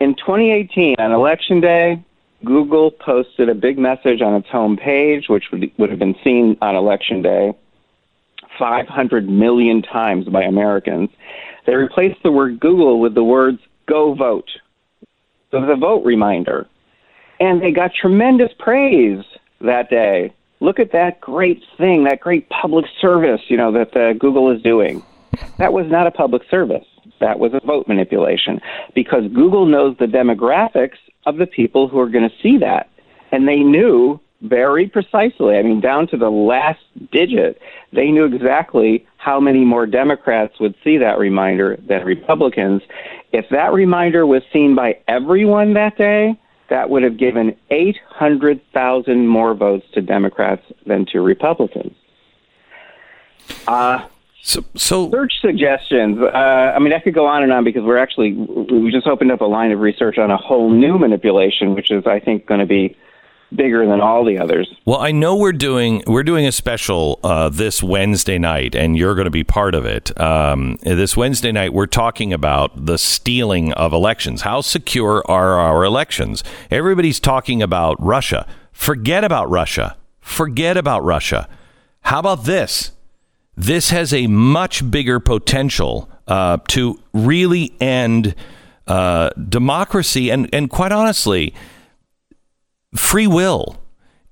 In 2018, on election day, Google posted a big message on its home page, which would, would have been seen on election day 500 million times by Americans. They replaced the word Google with the words go vote. So the vote reminder. And they got tremendous praise that day. Look at that great thing, that great public service, you know, that uh, Google is doing. That was not a public service. That was a vote manipulation because Google knows the demographics of the people who are going to see that. And they knew very precisely, I mean, down to the last digit, they knew exactly how many more Democrats would see that reminder than Republicans. If that reminder was seen by everyone that day, that would have given 800,000 more votes to Democrats than to Republicans. Uh, so, so search suggestions. Uh, I mean, I could go on and on because we're actually we just opened up a line of research on a whole new manipulation, which is I think going to be bigger than all the others. Well, I know we're doing we're doing a special uh, this Wednesday night, and you're going to be part of it. Um, this Wednesday night, we're talking about the stealing of elections. How secure are our elections? Everybody's talking about Russia. Forget about Russia. Forget about Russia. How about this? This has a much bigger potential uh, to really end uh, democracy, and and quite honestly free will.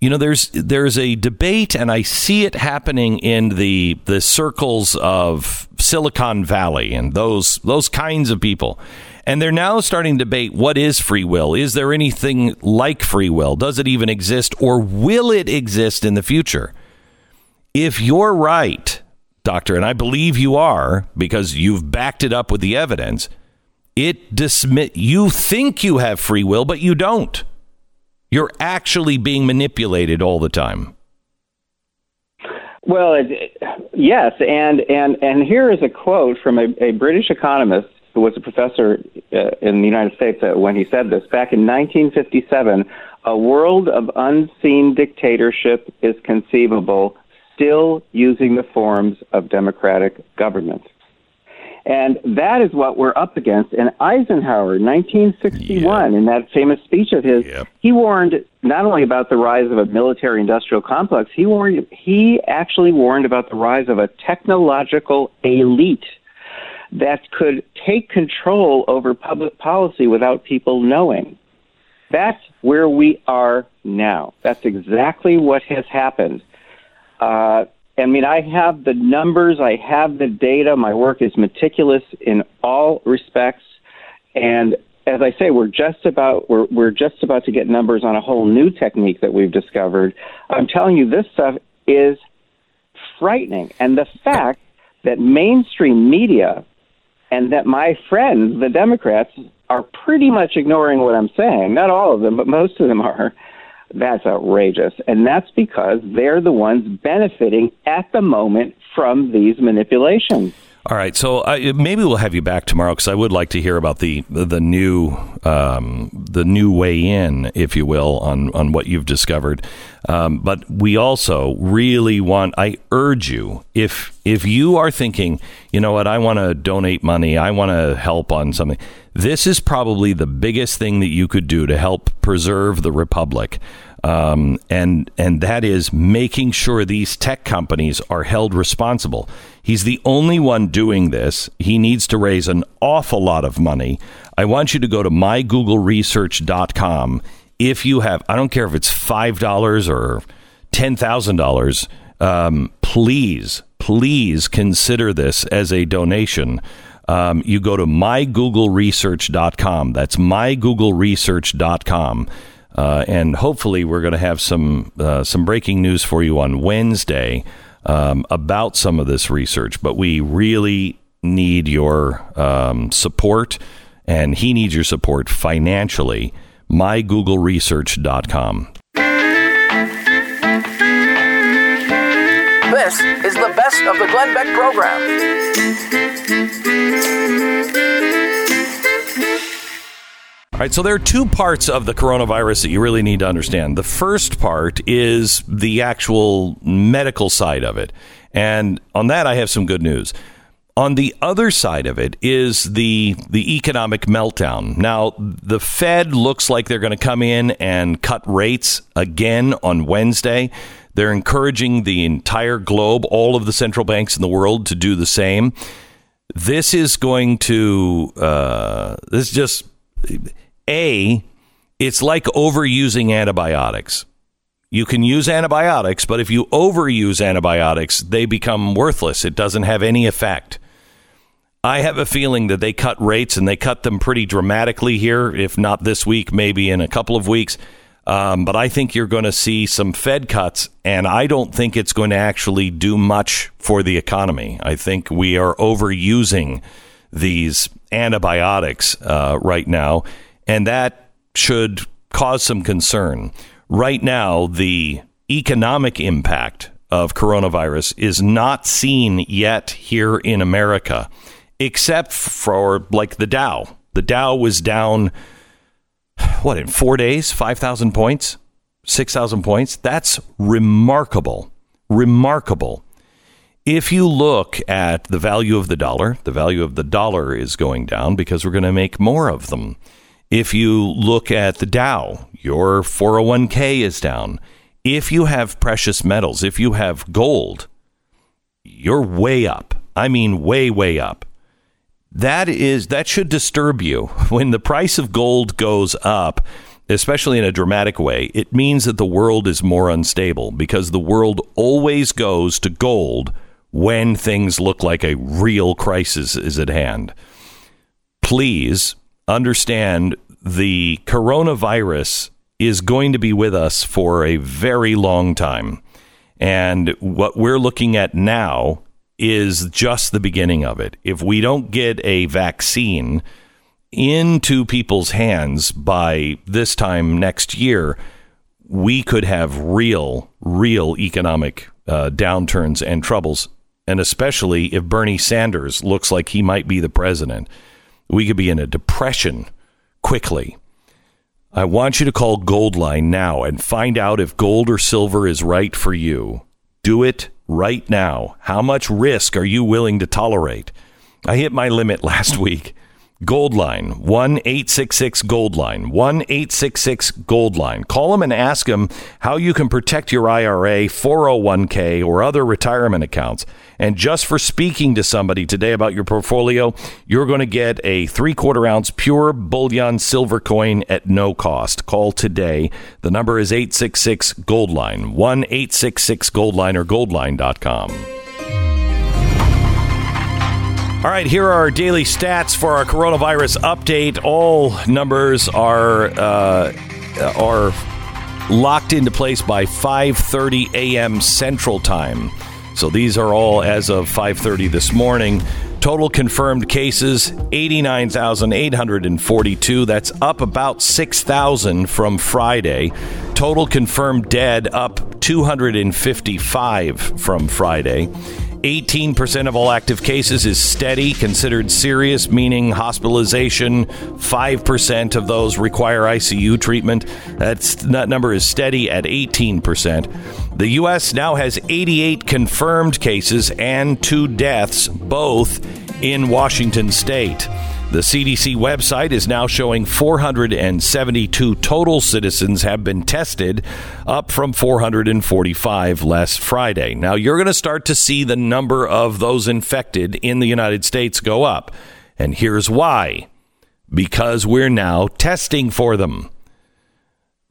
You know, there's there's a debate, and I see it happening in the the circles of Silicon Valley and those those kinds of people. And they're now starting to debate what is free will? Is there anything like free will? Does it even exist, or will it exist in the future? If you're right, doctor, and I believe you are because you've backed it up with the evidence, it dismiss you think you have free will, but you don't. You're actually being manipulated all the time. Well, it, yes, and and and here is a quote from a, a British economist who was a professor uh, in the United States uh, when he said this back in 1957. A world of unseen dictatorship is conceivable, still using the forms of democratic government. And that is what we're up against. And Eisenhower, 1961, in that famous speech of his, yep. he warned not only about the rise of a military industrial complex, he warned he actually warned about the rise of a technological elite that could take control over public policy without people knowing. That's where we are now. That's exactly what has happened. Uh, I mean, I have the numbers, I have the data. My work is meticulous in all respects, and as I say, we're just about we're we're just about to get numbers on a whole new technique that we've discovered. I'm telling you, this stuff is frightening, and the fact that mainstream media and that my friends, the Democrats, are pretty much ignoring what I'm saying. Not all of them, but most of them are. That's outrageous. And that's because they're the ones benefiting at the moment from these manipulations. All right, so uh, maybe we'll have you back tomorrow because I would like to hear about the the new um, the new way in, if you will, on on what you've discovered. Um, but we also really want. I urge you if if you are thinking, you know what, I want to donate money, I want to help on something. This is probably the biggest thing that you could do to help preserve the republic. Um, and and that is making sure these tech companies are held responsible. He's the only one doing this. He needs to raise an awful lot of money. I want you to go to mygoogleresearch.com. If you have, I don't care if it's five dollars or ten thousand um, dollars. Please, please consider this as a donation. Um, you go to mygoogleresearch.com. That's mygoogleresearch.com. Uh, and hopefully, we're going to have some uh, some breaking news for you on Wednesday um, about some of this research. But we really need your um, support, and he needs your support financially. MyGoogleResearch.com. This is the best of the Glenn Beck program. Right, so there are two parts of the coronavirus that you really need to understand. The first part is the actual medical side of it. And on that, I have some good news. On the other side of it is the the economic meltdown. Now, the Fed looks like they're going to come in and cut rates again on Wednesday. They're encouraging the entire globe, all of the central banks in the world, to do the same. This is going to uh, this just a, it's like overusing antibiotics. You can use antibiotics, but if you overuse antibiotics, they become worthless. It doesn't have any effect. I have a feeling that they cut rates and they cut them pretty dramatically here, if not this week, maybe in a couple of weeks. Um, but I think you're going to see some Fed cuts, and I don't think it's going to actually do much for the economy. I think we are overusing these antibiotics uh, right now and that should cause some concern. Right now, the economic impact of coronavirus is not seen yet here in America, except for like the Dow. The Dow was down, what, in four days, 5,000 points, 6,000 points? That's remarkable. Remarkable. If you look at the value of the dollar, the value of the dollar is going down because we're going to make more of them. If you look at the Dow, your 401k is down. If you have precious metals, if you have gold, you're way up. I mean, way, way up. That is that should disturb you when the price of gold goes up, especially in a dramatic way. It means that the world is more unstable because the world always goes to gold when things look like a real crisis is at hand. Please understand the coronavirus is going to be with us for a very long time. And what we're looking at now is just the beginning of it. If we don't get a vaccine into people's hands by this time next year, we could have real, real economic uh, downturns and troubles. And especially if Bernie Sanders looks like he might be the president we could be in a depression quickly. I want you to call Goldline now and find out if gold or silver is right for you. Do it right now. How much risk are you willing to tolerate? I hit my limit last week. Goldline, 1 866 Goldline, 1 866 Goldline. Call them and ask them how you can protect your IRA, 401k, or other retirement accounts. And just for speaking to somebody today about your portfolio, you're going to get a three quarter ounce pure bullion silver coin at no cost. Call today. The number is 866 Goldline, 1 866 Goldline or goldline.com. All right, here are our daily stats for our coronavirus update. All numbers are uh, are locked into place by 5:30 a.m. Central Time. So these are all as of 5:30 this morning. Total confirmed cases 89,842. That's up about 6,000 from Friday. Total confirmed dead up 255 from Friday. 18% of all active cases is steady, considered serious, meaning hospitalization. 5% of those require ICU treatment. That's, that number is steady at 18%. The U.S. now has 88 confirmed cases and two deaths, both in Washington state. The CDC website is now showing 472 total citizens have been tested, up from 445 last Friday. Now, you're going to start to see the number of those infected in the United States go up. And here's why because we're now testing for them.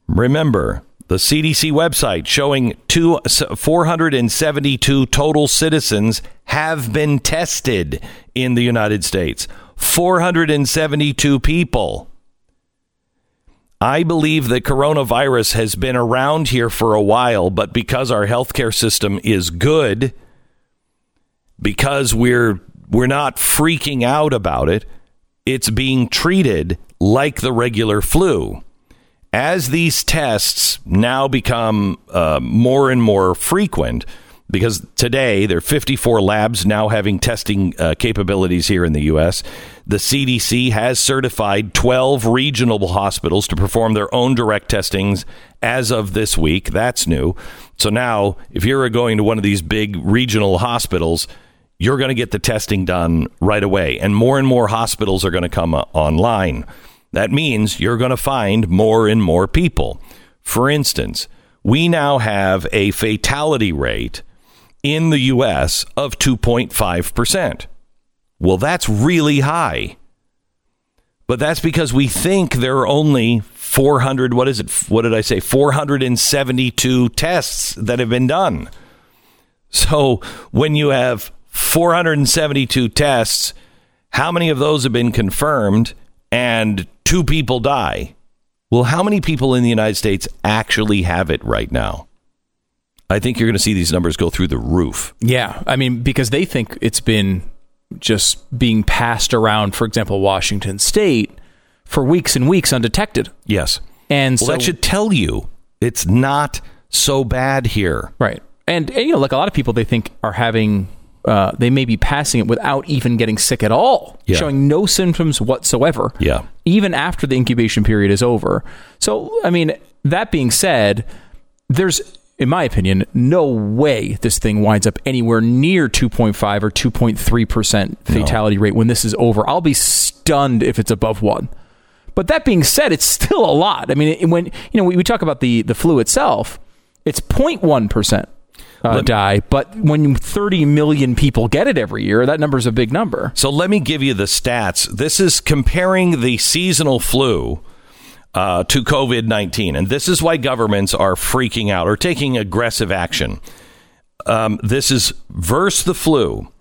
Remember, the CDC website showing two, 472 total citizens have been tested in the United States. 472 people. I believe that coronavirus has been around here for a while, but because our healthcare system is good, because we're we're not freaking out about it, it's being treated like the regular flu. As these tests now become uh, more and more frequent, because today there are 54 labs now having testing uh, capabilities here in the U.S. The CDC has certified 12 regional hospitals to perform their own direct testings as of this week. That's new. So now, if you're going to one of these big regional hospitals, you're going to get the testing done right away. And more and more hospitals are going to come uh, online. That means you're going to find more and more people. For instance, we now have a fatality rate in the U.S. of 2.5%. Well, that's really high. But that's because we think there are only 400, what is it? What did I say? 472 tests that have been done. So when you have 472 tests, how many of those have been confirmed and two people die? Well, how many people in the United States actually have it right now? I think you're going to see these numbers go through the roof. Yeah, I mean because they think it's been just being passed around, for example, Washington State for weeks and weeks undetected. Yes. And Well, so that should tell you it's not so bad here. right. And, and you know, like a lot of people they think are having uh, they may be passing it without even getting sick at all, Yeah. showing no symptoms whatsoever. Yeah. Even after the incubation period is over. So, I mean, that being said, there's, in my opinion, no way this thing winds up anywhere near 2.5 or 2.3% fatality rate when this is over. I'll be stunned if it's above one. But that being said, it's still a lot. I mean, when, you know, we, we talk about the, the flu itself, it's 0.1%. Uh, die, but when 30 million people get it every year, that number is a big number. So let me give you the stats. This is comparing the seasonal flu uh, to COVID 19. And this is why governments are freaking out or taking aggressive action. Um, this is versus the flu.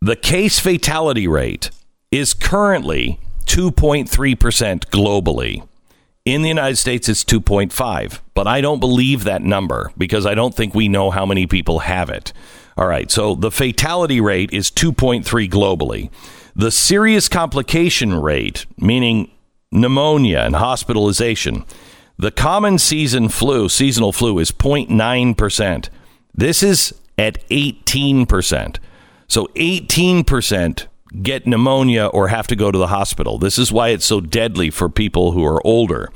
The case fatality rate is currently 2.3% globally. In the United States, it's 2.5, but I don't believe that number because I don't think we know how many people have it. All right, so the fatality rate is 2.3 globally. The serious complication rate, meaning pneumonia and hospitalization, the common season flu, seasonal flu, is 0.9%. This is at 18%. So 18% get pneumonia or have to go to the hospital. This is why it's so deadly for people who are older.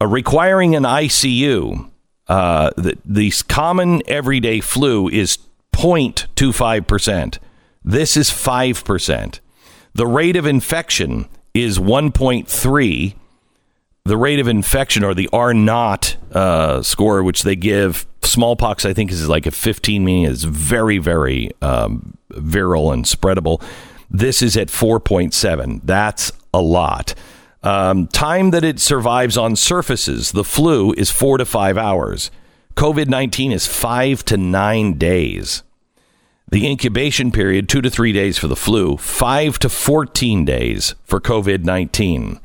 Uh, requiring an ICU, uh, the, the common everyday flu is 0.25%. This is 5%. The rate of infection is 1.3 the rate of infection or the R naught uh, score, which they give smallpox, I think is like a 15, meaning it's very, very um, and spreadable. This is at 4.7. That's a lot. Um, time that it survives on surfaces, the flu is four to five hours. COVID 19 is five to nine days. The incubation period, two to three days for the flu, five to 14 days for COVID 19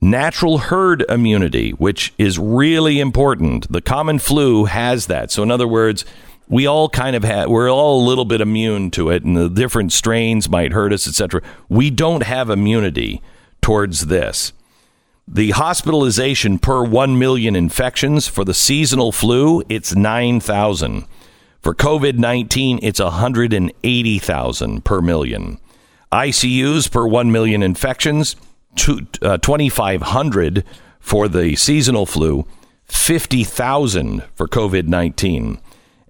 natural herd immunity, which is really important. The common flu has that. So, in other words, we all kind of have, we're all a little bit immune to it, and the different strains might hurt us, etc. We don't have immunity towards this. The hospitalization per 1 million infections for the seasonal flu, it's 9,000. For COVID 19, it's 180,000 per million. ICUs per 1 million infections, two- uh, 2,500 for the seasonal flu, 50,000 for COVID 19.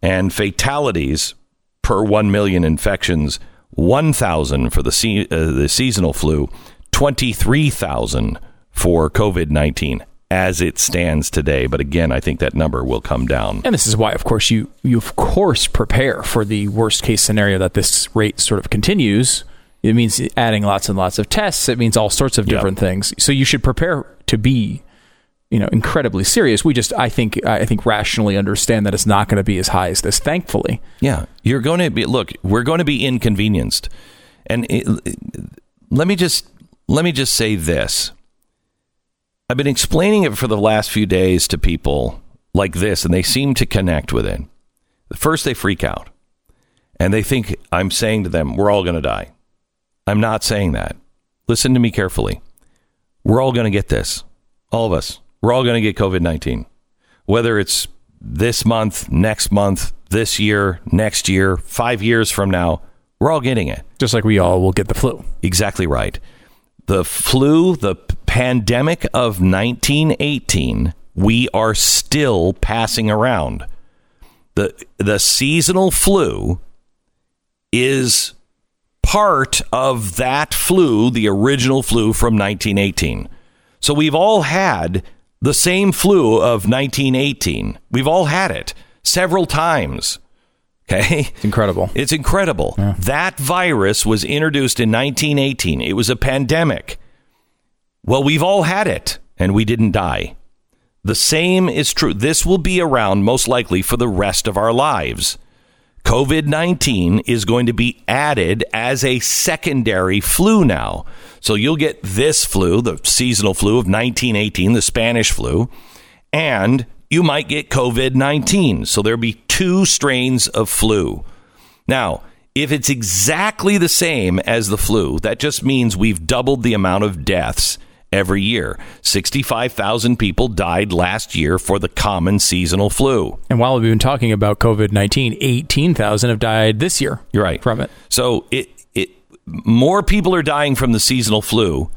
And fatalities per 1 million infections, 1,000 for the, se- uh, the seasonal flu, 23,000 for COVID 19 as it stands today. But again, I think that number will come down. And this is why, of course, you you of course prepare for the worst case scenario that this rate sort of continues. It means adding lots and lots of tests. It means all sorts of different things. So you should prepare to be, you know, incredibly serious. We just, I think, I think rationally understand that it's not going to be as high as this. Thankfully, Yeah, you're going to be. Look, we're going to be inconvenienced, and it, let me just let me just say this: I've been explaining it for the last few days to people like this, and they seem to connect with it. First, they freak out and they think I'm saying to them, we're all going to die. I'm not saying that. Listen to me carefully. We're all going to get this. All of us. We're all going to get COVID 19. Whether it's this month, next month, this year, next year, five years from now, we're all getting it. Just like we all will get the flu. Exactly right. The flu, the pandemic of 1918, we are still passing around. The, the seasonal flu is part of that flu, the original flu from 1918. So we've all had the same flu of 1918. We've all had it several times. Okay. It's incredible. It's incredible. Yeah. That virus was introduced in 1918. It was a pandemic. Well, we've all had it and we didn't die. The same is true. This will be around most likely for the rest of our lives. COVID 19 is going to be added as a secondary flu now. So you'll get this flu, the seasonal flu of 1918, the Spanish flu, and you might get COVID 19. So there'll be two strains of flu. Now, if it's exactly the same as the flu, that just means we've doubled the amount of deaths every year. 65,000 people died last year for the common seasonal flu. And while we've been talking about COVID 19, 18,000 have died this year. You're right. From it. So it, it, more people are dying from the seasonal flu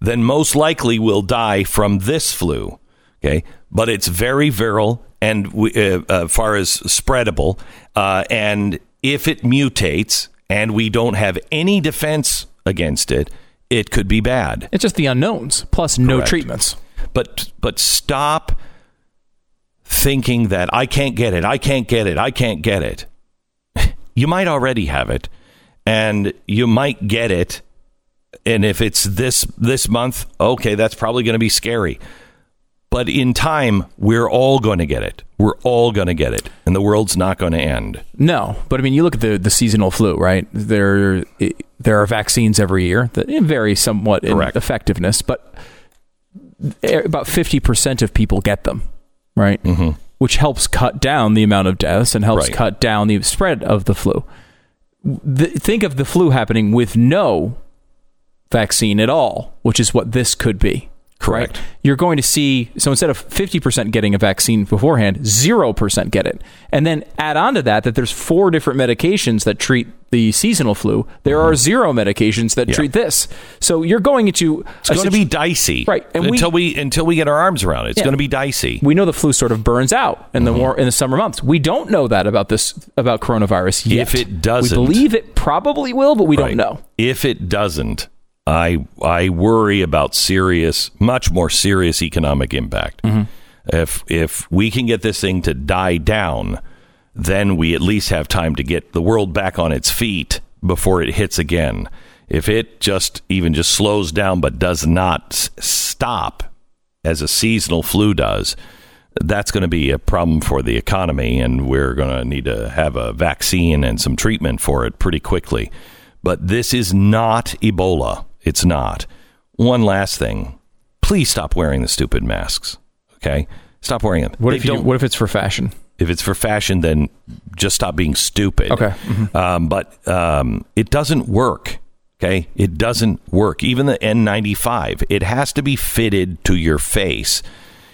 than most likely will die from this flu. Okay. But it's very viral and uh, uh, far as spreadable. Uh, and if it mutates and we don't have any defense against it, it could be bad. It's just the unknowns plus no treatments. But but stop thinking that I can't get it. I can't get it. I can't get it. You might already have it and you might get it and if it's this this month, okay, that's probably going to be scary. But in time, we're all going to get it. We're all going to get it, and the world's not going to end. No, but I mean, you look at the the seasonal flu, right? There there are vaccines every year that vary somewhat in effectiveness, but about fifty percent of people get them, right? Mm-hmm. Which helps cut down the amount of deaths and helps right. cut down the spread of the flu. The, think of the flu happening with no vaccine at all, which is what this could be. Correct. Right? You're going to see, so instead of 50% getting a vaccine beforehand, 0% get it. And then add on to that that there's four different medications that treat the seasonal flu. There mm-hmm. are zero medications that yeah. treat this. So you're going into It's going to be dicey. Right. And until we, we until we get our arms around it. It's yeah. going to be dicey. We know the flu sort of burns out in mm-hmm. the war, in the summer months. We don't know that about this about coronavirus yet. If it doesn't. We believe it probably will, but we right. don't know. If it doesn't, I I worry about serious, much more serious economic impact. Mm-hmm. If if we can get this thing to die down, then we at least have time to get the world back on its feet before it hits again. If it just even just slows down but does not s- stop as a seasonal flu does, that's going to be a problem for the economy, and we're going to need to have a vaccine and some treatment for it pretty quickly. But this is not Ebola. It's not. One last thing. Please stop wearing the stupid masks. Okay? Stop wearing them. What if you, what if it's for fashion? If it's for fashion, then just stop being stupid. Okay. Mm-hmm. Um, but um, it doesn't work. Okay. It doesn't work. Even the N95, it has to be fitted to your face.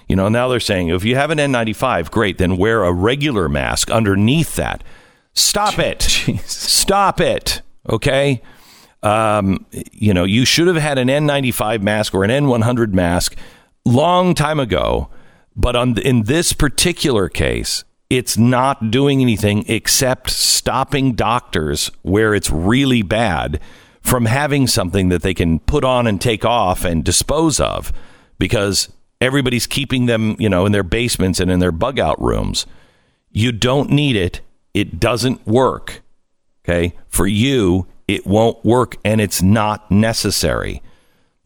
You know, now they're saying if you have an N95, great, then wear a regular mask underneath that. Stop it. Jeez. Stop it. Okay um, you know, you should have had an N95 mask or an N100 mask long time ago. But on in this particular case, it's not doing anything except stopping doctors where it's really bad from having something that they can put on and take off and dispose of because everybody's keeping them, you know, in their basements and in their bug out rooms. You don't need it. It doesn't work. Okay. For you, it won't work and it's not necessary.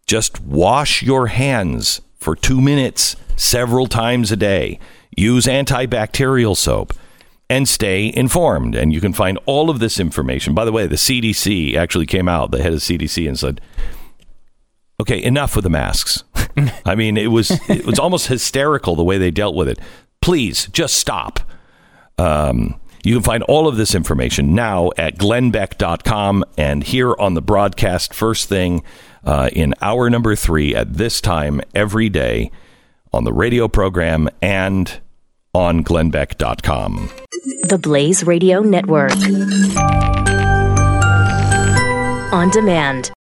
Just wash your hands for two minutes several times a day. Use antibacterial soap and stay informed. And you can find all of this information. By the way, the CDC actually came out, the head of CDC, and said, okay, enough with the masks. I mean, it was it was almost hysterical the way they dealt with it. Please just stop. Um, you can find all of this information now at glennbeck.com and here on the broadcast first thing uh, in hour number three at this time every day on the radio program and on glennbeck.com. The Blaze Radio Network. On demand.